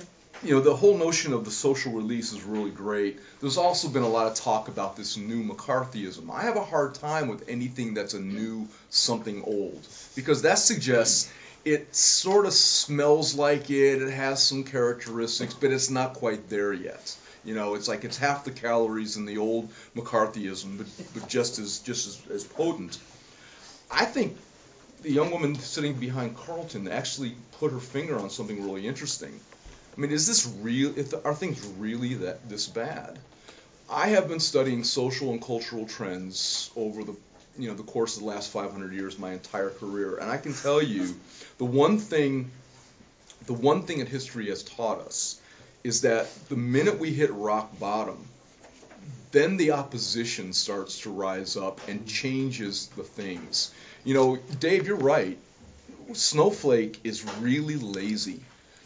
S4: You know, the whole notion of the social release is really great. There's also been a lot of talk about this new McCarthyism. I have a hard time with anything that's a new something old because that suggests it sort of smells like it, it has some characteristics, but it's not quite there yet. You know, it's like it's half the calories in the old McCarthyism, but, but just as just as, as potent. I think the young woman sitting behind Carlton actually put her finger on something really interesting. I mean, is this real? If the, are things really that this bad? I have been studying social and cultural trends over the you know the course of the last 500 years, my entire career, and I can tell you, the one thing, the one thing that history has taught us, is that the minute we hit rock bottom, then the opposition starts to rise up and changes the things. You know, Dave, you're right. Snowflake is really lazy.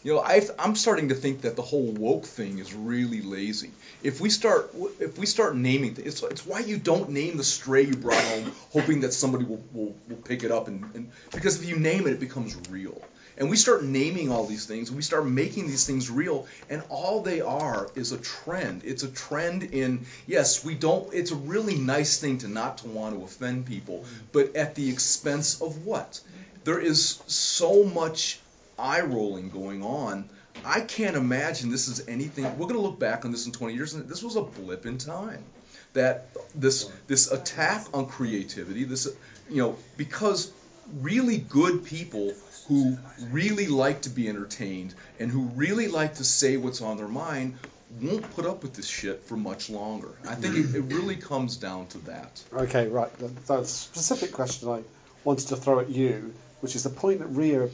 S4: You know, I, I'm starting to think that the whole woke thing is really lazy. If we start, if we start naming things, it's, it's why you don't name the stray you brought home, hoping that somebody will, will, will pick it up, and, and because if you name it, it becomes real. And we start naming all these things, we start making these things real, and all they are is a trend. It's a trend in yes, we don't. It's a really nice thing to not to want to offend people, but at the expense of what? There is so much eye rolling going on. I can't imagine this is anything. We're going to look back on this in 20 years, and this was a blip in time. That this this attack on creativity, this you know, because really good people who really like to be entertained and who really like to say what's on their mind won't put up with this shit for much longer. I think it, it really comes down to that.
S2: Okay, right. The, the specific question I wanted to throw at you, which is the point that Ria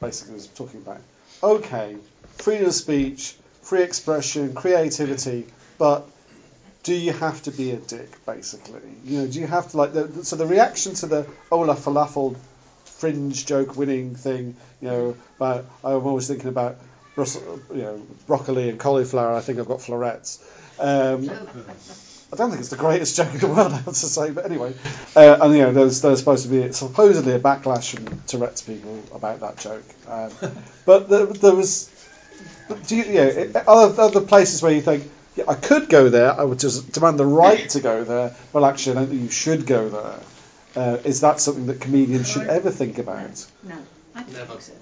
S2: basically was talking about. Okay, freedom of speech, free expression, creativity, but do you have to be a dick, basically? You know, do you have to like the, so the reaction to the Olaf Falafel fringe joke winning thing, you know, about I'm always thinking about Brussels, you know, broccoli and cauliflower. I think I've got florets. Um, I don't think it's the greatest joke in the world, I have to say, but anyway. Uh, and you know, there's, there's supposed to be supposedly a backlash from Tourette's people about that joke. Um, but there, there was, do you, you know, other, other places where you think, yeah, I could go there, I would just demand the right to go there. Well, actually, I don't think you should go there. Uh, is that something that comedians should ever think about?
S13: No, I don't
S22: Never.
S13: think so.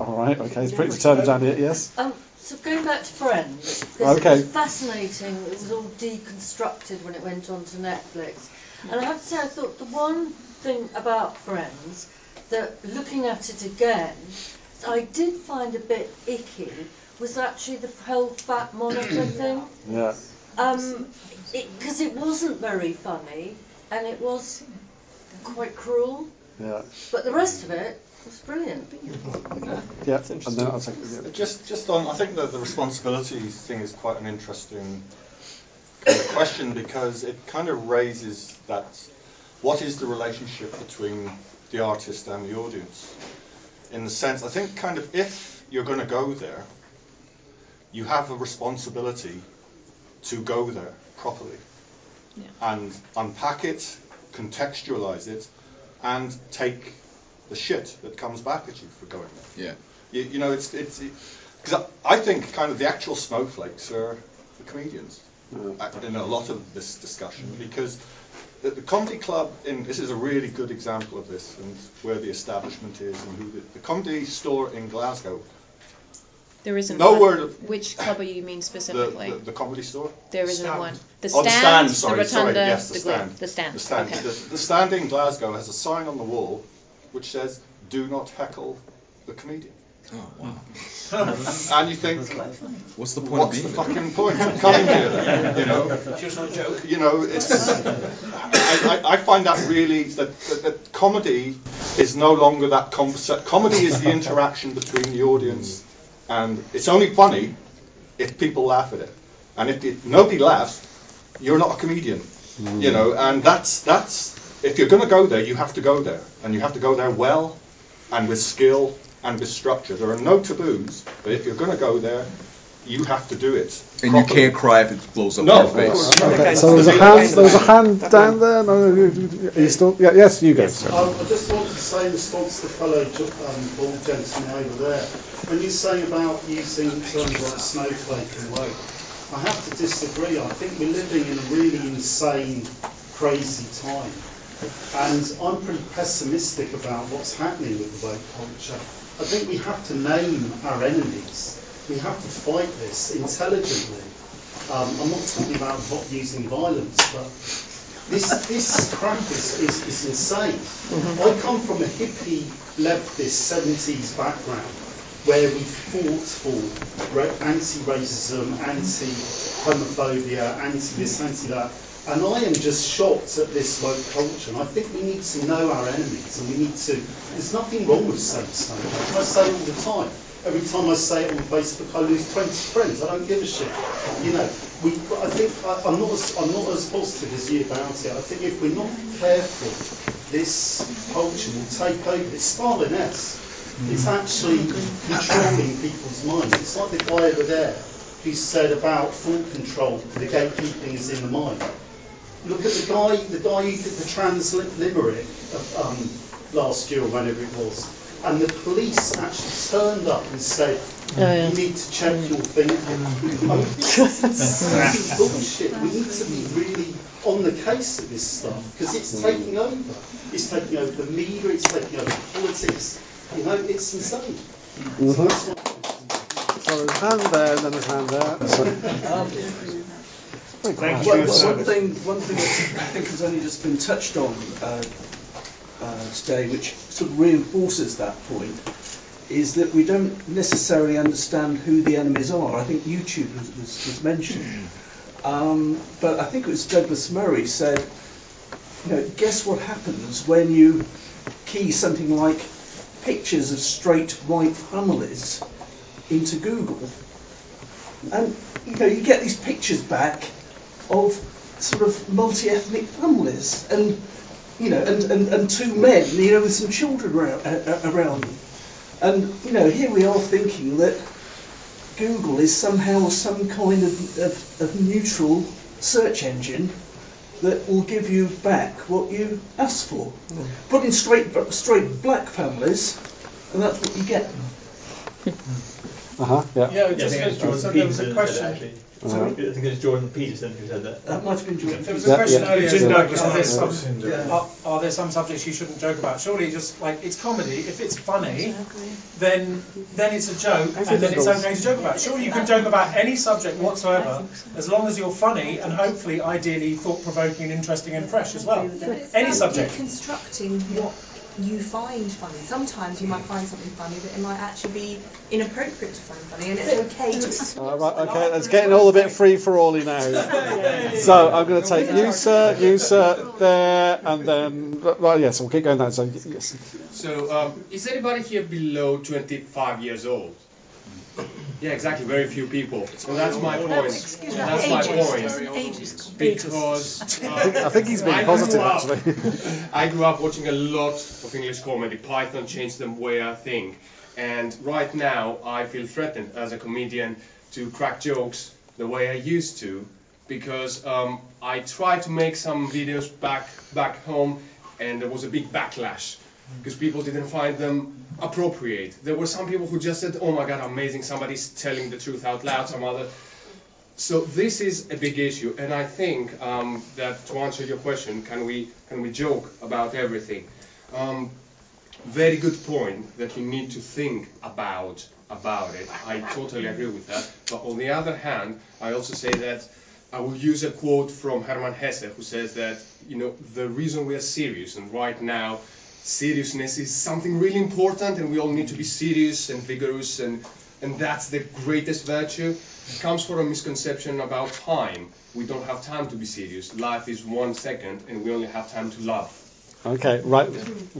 S2: All right, okay, it's pretty determined down here, yes?
S23: Um, so going back to Friends, because
S2: Okay.
S23: it was fascinating. It was all deconstructed when it went on to Netflix, and I have to say, I thought the one thing about Friends that looking at it again, I did find a bit icky was actually the whole fat monitor thing.
S2: Yeah.
S23: Um, because it, wasn't very funny and it was quite cruel,
S2: Yeah.
S23: but the rest of it was brilliant.
S2: Yeah, and then I'll take yeah.
S12: Just, just on, I think that the responsibility thing is quite an interesting kind of question because it kind of raises that what is the relationship between the artist and the audience? In the sense, I think kind of if you're going to go there, you have a responsibility to go there properly and unpack it, contextualize it, and take the shit that comes back at you for going there.
S4: Yeah.
S12: You, you know, it's it's because I think kind of the actual snowflakes are the comedians uh, in a lot of this discussion because the, the comedy club in this is a really good example of this and where the establishment is and who the, the comedy store in Glasgow.
S7: There isn't
S12: No
S7: one.
S12: word-
S7: Which club are you mean specifically?
S12: the, the comedy store.
S7: there isn't
S12: Stand.
S7: one. The
S12: oh,
S7: stand,
S12: the stand. Sorry,
S7: the rotunda,
S12: sorry. Yes, the,
S7: the, gla-
S12: stand.
S7: the stand.
S12: The stand.
S7: Okay.
S12: The, the stand in Glasgow has a sign on the wall which says, "Do not heckle the comedian."
S4: Oh wow.
S12: and you think,
S4: What's the point of
S12: what's the
S4: being there?
S12: fucking point of coming here? Then? You know,
S22: Just a joke.
S12: you know, it's. I, I, I find that really that, that, that comedy is no longer that conversation. Comedy is the interaction between the audience, and it's only funny if people laugh at it. And if you, nobody laughs, you're not a comedian. You mm. know, and that's that's if you're going to go there, you have to go there, and you have to go there well, and with skill and with structure. There are no taboos, but if you're going to go there, you have to do it.
S4: And you can't cry if it blows up
S12: No,
S4: in your
S12: course
S4: face.
S12: not.
S1: Okay, so there's a hand. There was a hand down there. No, are you still? Yeah, yes, you go. sir.
S24: I I just wanted to say in response to the fellow um, bald gentleman over there, when you're saying about using terms like snowflake and wave, I have to disagree. I think we're living in a really insane, crazy time. And I'm pretty pessimistic about what's happening with the woke culture. I think we have to name our enemies. We have to fight this intelligently. Um, I'm not talking about using violence, but this this crap is, is, is insane. I come from a hippie leftist 70s background where we fought for ra- anti-racism, anti-homophobia, anti-this, anti-that. And I am just shocked at this woke culture. And I think we need to know our enemies and we need to. There's nothing wrong with saying snowflake. I say it all the time. Every time I say it on Facebook, I lose 20 friends. I don't give a shit. You know, we. I think I, I'm not. As, I'm not as positive as you about it. I think if we're not careful, this culture will take over. It's Stalin-esque. It's mm. actually controlling people's minds. It's like the guy over there who said about thought control. The gatekeeping is in the mind. Look at the guy. The guy who did the trans li- limerick um, last year or whenever it was. And the police actually turned up and said,
S7: Oh, yeah.
S24: "You need to check your thinking." Mm. I mean, this is bullshit. We need to be really on the case of this stuff because it's mm. taking over. It's taking over the media. It's taking over politics. You know, it's insane. So that's what
S1: So there's a hand there, and then there's a hand there.
S25: Thank you.
S1: well,
S25: One thing, one thing that I think has only just been touched on uh, uh, today, which sort of reinforces that point, is that we don't necessarily understand who the enemies are. I think YouTube was, was, was mentioned, um, but I think it was Douglas Murray said, you know, guess what happens when you key something like pictures of straight white families into Google, and you know you get these pictures back of sort of multi-ethnic families, and you know, and, and, and two men, you know, with some children around, uh, uh, around them, and you know, here we are thinking that Google is somehow some kind of, of, of neutral search engine that will give you back what you asked for. Put in straight straight black families, and that's what you get.
S1: uh huh. Yeah.
S21: Yeah,
S11: I
S21: just
S11: think it's
S21: so there was a question.
S11: said that, actually.
S1: Uh-huh.
S11: I think it's Jordan Peterson who said that.
S25: That might have been Jordan.
S21: There was a
S1: Yeah,
S21: question
S1: yeah.
S21: earlier.
S1: Yeah.
S21: Like,
S1: Yeah.
S21: are, there some,
S1: Yeah.
S21: are, are there some subjects you shouldn't joke about? Surely, just like it's comedy. If it's funny, then then it's a joke, and then it's okay to joke about. Surely you can joke about any subject whatsoever, as long as you're funny and hopefully, ideally, thought-provoking and interesting and fresh as well.
S26: But
S21: Any subject.
S26: deconstructing what you find funny. Sometimes you might find something funny, but it might actually be inappropriate to find funny, and it's okay to.
S2: All right, okay, it's getting all a bit free for all now. So I'm going to take you, sir, you, sir, there, and then. Well, yes, we'll keep going down. So, yes.
S22: So, um, is anybody here below 25 years old? Yeah, exactly. Very few people. So that's my point.
S26: Excuse me,
S22: That's my
S26: ages.
S22: point.
S26: Ages.
S22: Because
S2: I think- I think he's being positive,
S22: up-
S2: actually.
S22: I grew up watching a lot of English comedy. Python changed the way I think, and right now I feel threatened as a comedian to crack jokes the way I used to, because um, I tried to make some videos back back home, and there was a big backlash because people didn't find them appropriate. There were some people who just said, "Oh my God, amazing! Somebody's telling the truth out loud." Some other. So this is a big issue, and I think um, that to answer your question, can we can we joke about everything? Um, very good point that you need to think about about it. I totally agree with that. But on the other hand, I also say that I will use a quote from Hermann Hesse, who says that you know the reason we are serious, and right now, seriousness is something really important, and we all need to be serious and vigorous, and and that's the greatest virtue. It comes from a misconception about time. We don't have time to be serious. Life is one second, and we only have time to love.
S2: Okay, right.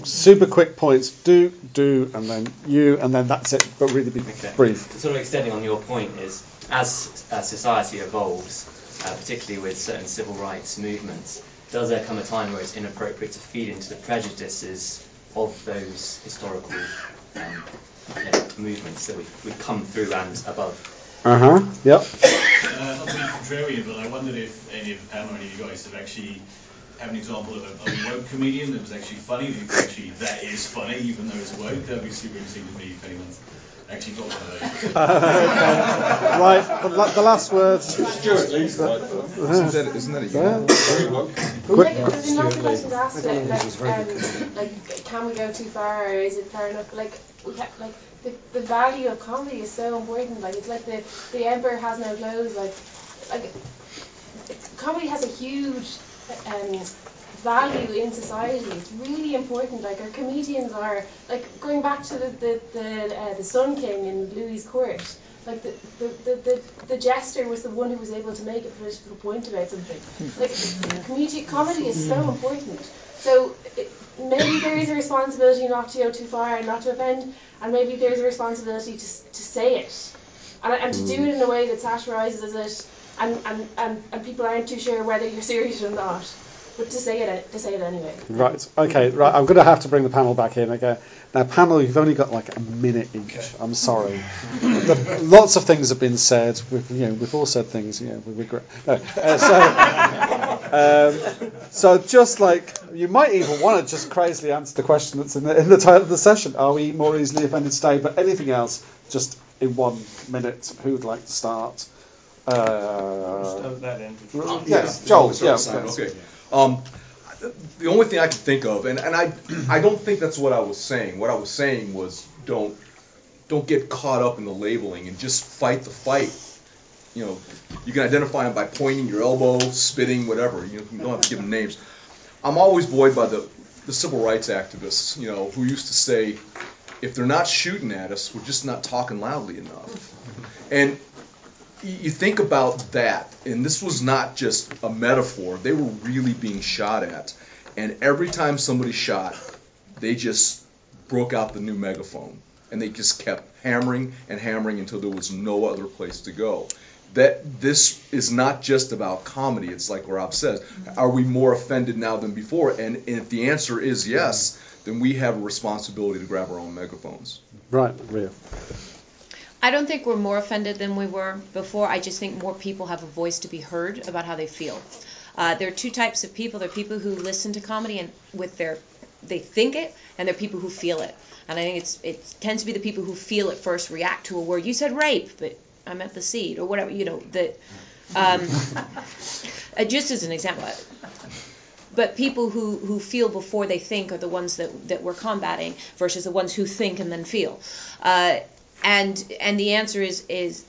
S2: Super quick points. Do, do, and then you, and then that's it. But really be brief.
S27: Sort of extending on your point is, as uh, society evolves, uh, particularly with certain civil rights movements, does there come a time where it's inappropriate to feed into the prejudices of those historical um, you know, movements that we've, we've come through and above?
S2: Uh huh. Yep.
S28: Uh, not to be contrarian, but I wondered if any of the panel, any of you guys have actually have an example of a, of a woke comedian that was actually funny, that actually, that is funny, even though it's woke. That'd be super interesting to me if anyone's actually got one of those.
S2: right. The, la- the last words.
S12: Stewart Lee's.
S4: Isn't that, isn't that a
S2: Yeah.
S12: Very woke.
S2: Quick.
S15: Like, there's another question to ask,
S2: I don't
S15: like,
S2: know, this is very
S15: um, like, can we go too far, or is it fair enough? Like, we ha- like the, the value of comedy is so important. Like, it's like the the emperor has no clothes. Like, like comedy has a huge um, value in society. It's really important. Like, our comedians are like going back to the the the, uh, the Sun King in Louis' court. Like the, the, the, the, the jester was the one who was able to make a political point about something. Like comedy, comedy is so important. So it, maybe there is a responsibility not to go too far and not to offend, and maybe there's a responsibility to, to say it, and, and to do it in a way that satirises it, and, and, and, and people aren't too sure whether you're serious or not, but to say it to say it anyway.
S2: Right. Okay. Right. I'm going to have to bring the panel back in again. Now, panel, you've only got like a minute each. I'm sorry. the, lots of things have been said. We've, you know, we've all said things. You know, we regret. No. Uh, so, um, so just like you might even want to just crazily answer the question that's in the, in the title of the session: Are we more easily offended today? But anything else, just in one minute. Who would like to start? Uh, yes, Joel. Yeah.
S4: Okay. Um, the only thing I can think of, and, and I I don't think that's what I was saying. What I was saying was don't don't get caught up in the labeling and just fight the fight. You know, you can identify them by pointing your elbow, spitting, whatever. You, know, you don't have to give them names. I'm always buoyed by the the civil rights activists, you know, who used to say, if they're not shooting at us, we're just not talking loudly enough. And y- you think about that, and this was not just a metaphor, they were really being shot at. And every time somebody shot, they just broke out the new megaphone. And they just kept hammering and hammering until there was no other place to go. That this is not just about comedy, it's like Rob says. Are we more offended now than before? And, if the answer is yes, then we have a responsibility to grab our own megaphones.
S2: Right, Ria.
S7: I don't think we're more offended than we were before. I just think more people have a voice to be heard about how they feel. Uh, there are two types of people. There are people who listen to comedy and with their they think it, and there are people who feel it. And I think it's it tends to be the people who feel it first react to a word. You said rape, but I meant the seed or whatever. You know that. Um, uh, just as an example. But people who, who feel before they think are the ones that, that we're combating versus the ones who think and then feel. Uh, and and the answer is is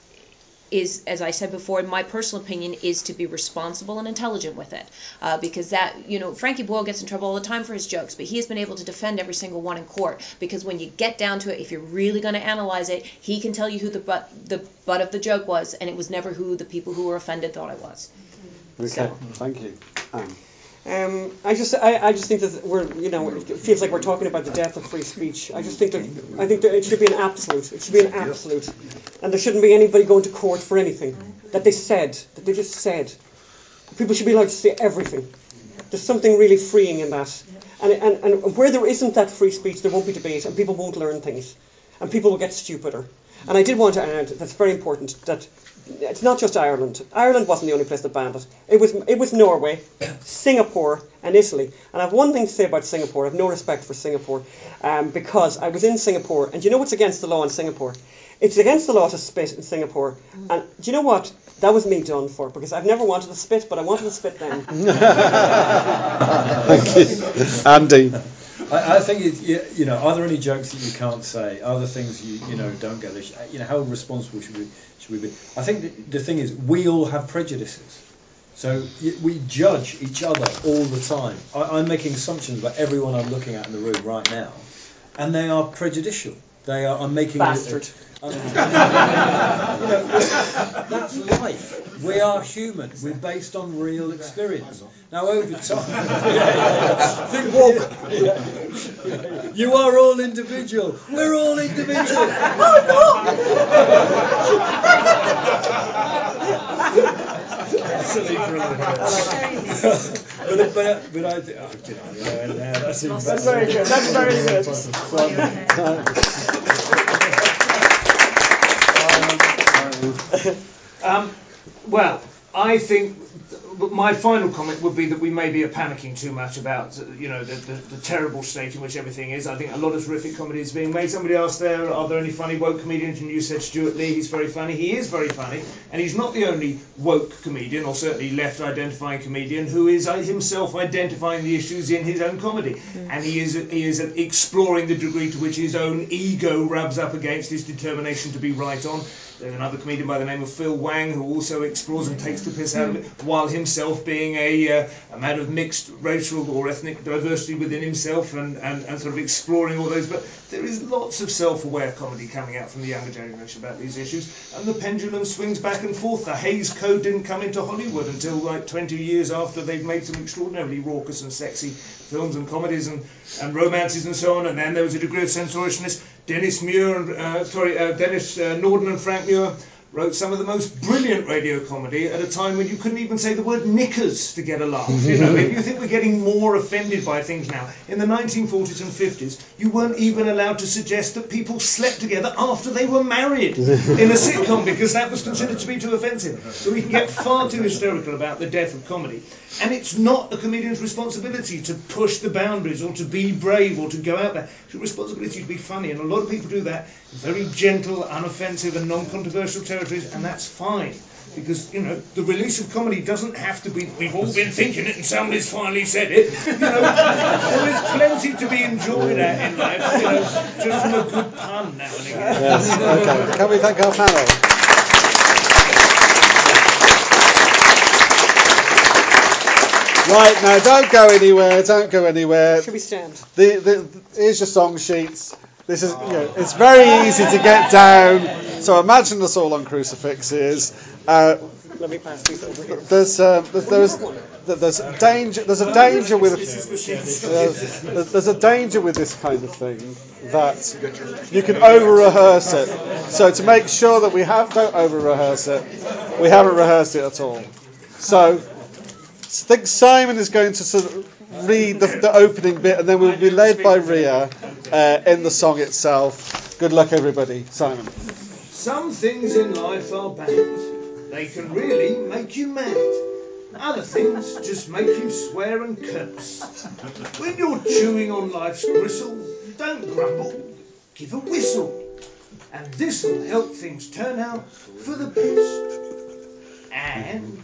S7: is as I said before, in my personal opinion, is to be responsible and intelligent with it, uh, because that you know Frankie Boyle gets in trouble all the time for his jokes, but he has been able to defend every single one in court because when you get down to it, if you're really going to analyze it, he can tell you who the butt the butt of the joke was, and it was never who the people who were offended thought it was.
S2: Okay. Thank you. Ann.
S3: Um, I just, I, I just think that we're, you know, it feels like we're talking about the death of free speech. I just think that, I think that it should be an absolute. It should be an absolute, and there shouldn't be anybody going to court for anything that they said, that they just said. People should be allowed to say everything. There's something really freeing in that, and and and where there isn't that free speech, there won't be debate, and people won't learn things, and people will get stupider. And I did want to add that's very important that it's not just Ireland. Ireland wasn't the only place that banned it. It was it was Norway, Singapore, and Italy. And I have one thing to say about Singapore. I have no respect for Singapore um, because I was in Singapore, and do you know what's against the law in Singapore? It's against the law to spit in Singapore. And do you know what? That was me done for because I've never wanted to spit, but I wanted to spit then.
S2: Thank you, Andy.
S5: I, I think it, you, know, are there any jokes that you can't say? Are there things you you know don't get? The, you know, how responsible should we should we be? I think the, thing is we all have prejudices, so we judge each other all the time. I, I'm making assumptions about everyone I'm looking at in the room right now, and they are prejudicial. They are. I'm making
S3: Bastard.
S5: it. I'm- you know, that's life. We are human. We're based on real experience. Now, over time, think more. You are all individual. We're all individual. Oh, Absolutely but, but, but I oh, yeah, that's,
S3: That's very good. That's very good.
S6: Um, well, I think th- my final comment would be that we maybe are panicking too much about you know the, the, the terrible state in which everything is. I think a lot of terrific comedy is being made. Somebody asked there, are there any funny woke comedians? And you said Stewart Lee. He's very funny. He is very funny, and he's not the only woke comedian, or certainly left-identifying comedian, who is uh, himself identifying the issues in his own comedy, and he is he is exploring the degree to which his own ego rubs up against his determination to be right on. There's another comedian by the name of Phil Wang who also explores and takes the piss out of it, while himself being a, uh, a man of mixed racial or ethnic diversity within himself and, and, and sort of exploring all those. But there is lots of self-aware comedy coming out from the younger generation about these issues, and the pendulum swings back and forth. The Hays Code didn't come into Hollywood until like 20 years after they've made some extraordinarily raucous and sexy films and comedies and, and romances and so on, and then there was a degree of censoriousness. Dennis Muir and uh, sorry, uh, Dennis uh, Norden and Frank Muir wrote some of the most brilliant radio comedy at a time when you couldn't even say the word knickers to get a laugh. You know, if you think we're getting more offended by things now, in the 1940s and 50s, you weren't even allowed to suggest that people slept together after they were married in a sitcom because that was considered to be too offensive. So we can get far too hysterical about the death of comedy. And it's not a comedian's responsibility to push the boundaries or to be brave or to go out there. It's a responsibility to be funny. And a lot of people do that very gentle, unoffensive, and non controversial territories, and that's fine. Because, you know, the release of comedy doesn't have to be, we've all been thinking it and somebody's finally said it. You know, there is plenty to be enjoyed out in life, you know, just from a good pun now and again.
S2: Yes, okay. Can we thank our panel? Right, now don't go anywhere, don't go anywhere.
S3: Should we stand?
S2: The, the, here's your song sheets. This is, you know, it's very easy to get down. So imagine us all on crucifixes. Uh,
S3: Let me pass these over here.
S2: there's, um, there's, there's, danger. There's a danger with. Uh, there's a danger with this kind of thing that you can over rehearse it. So to make sure that we have don't over rehearse it, we haven't rehearsed it at all. So I think Simon is going to sort of read the, the opening bit, and then we'll be led by Ria uh, in the song itself. Good luck, everybody. Simon.
S6: Some things in life are bad. They can really make you mad. Other things just make you swear and curse. When you're chewing on life's gristle, don't grumble, give a whistle. And this'll help things turn out for the best. And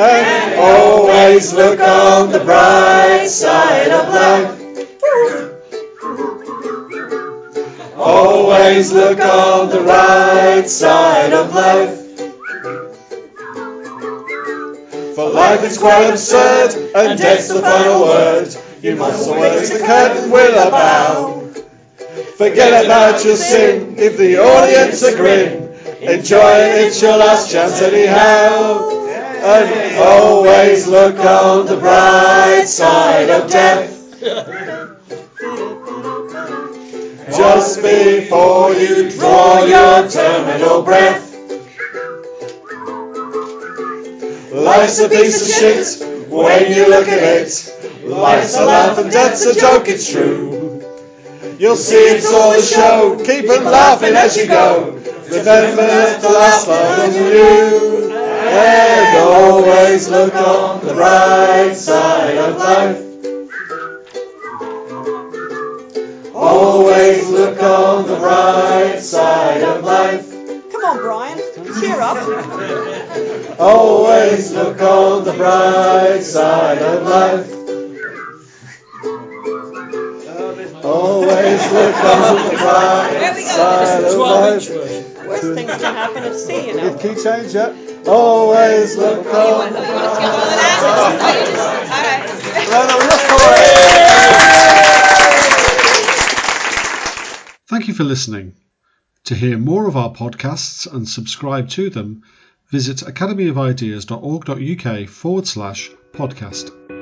S2: And always look on the bright side of life. Always look on the right side of life. For life is quite absurd, and death's the final word. You must always the curtain will a bow. Forget about your sin, give the audience a grin. Enjoy it, it's your last chance anyhow. And always look on the bright side of death. Just before you draw your terminal breath. Life's a piece of shit when you look at it. Life's a laugh and death's a joke, it's true. You'll see it's all a show, keep on laughing as you go. Remember the last line is you. And always look on the bright side of life. Always look on on the bright side of life.
S3: Come on, Brian, cheer up.
S2: Always look on the bright side of life. Always look on the bright side of life.
S3: Worst things can happen at sea, you know.
S2: Key change, yeah. Always look on the
S1: Thank you for listening. To hear more of our podcasts and subscribe to them, visit academyofideas.org.uk forward slash podcast.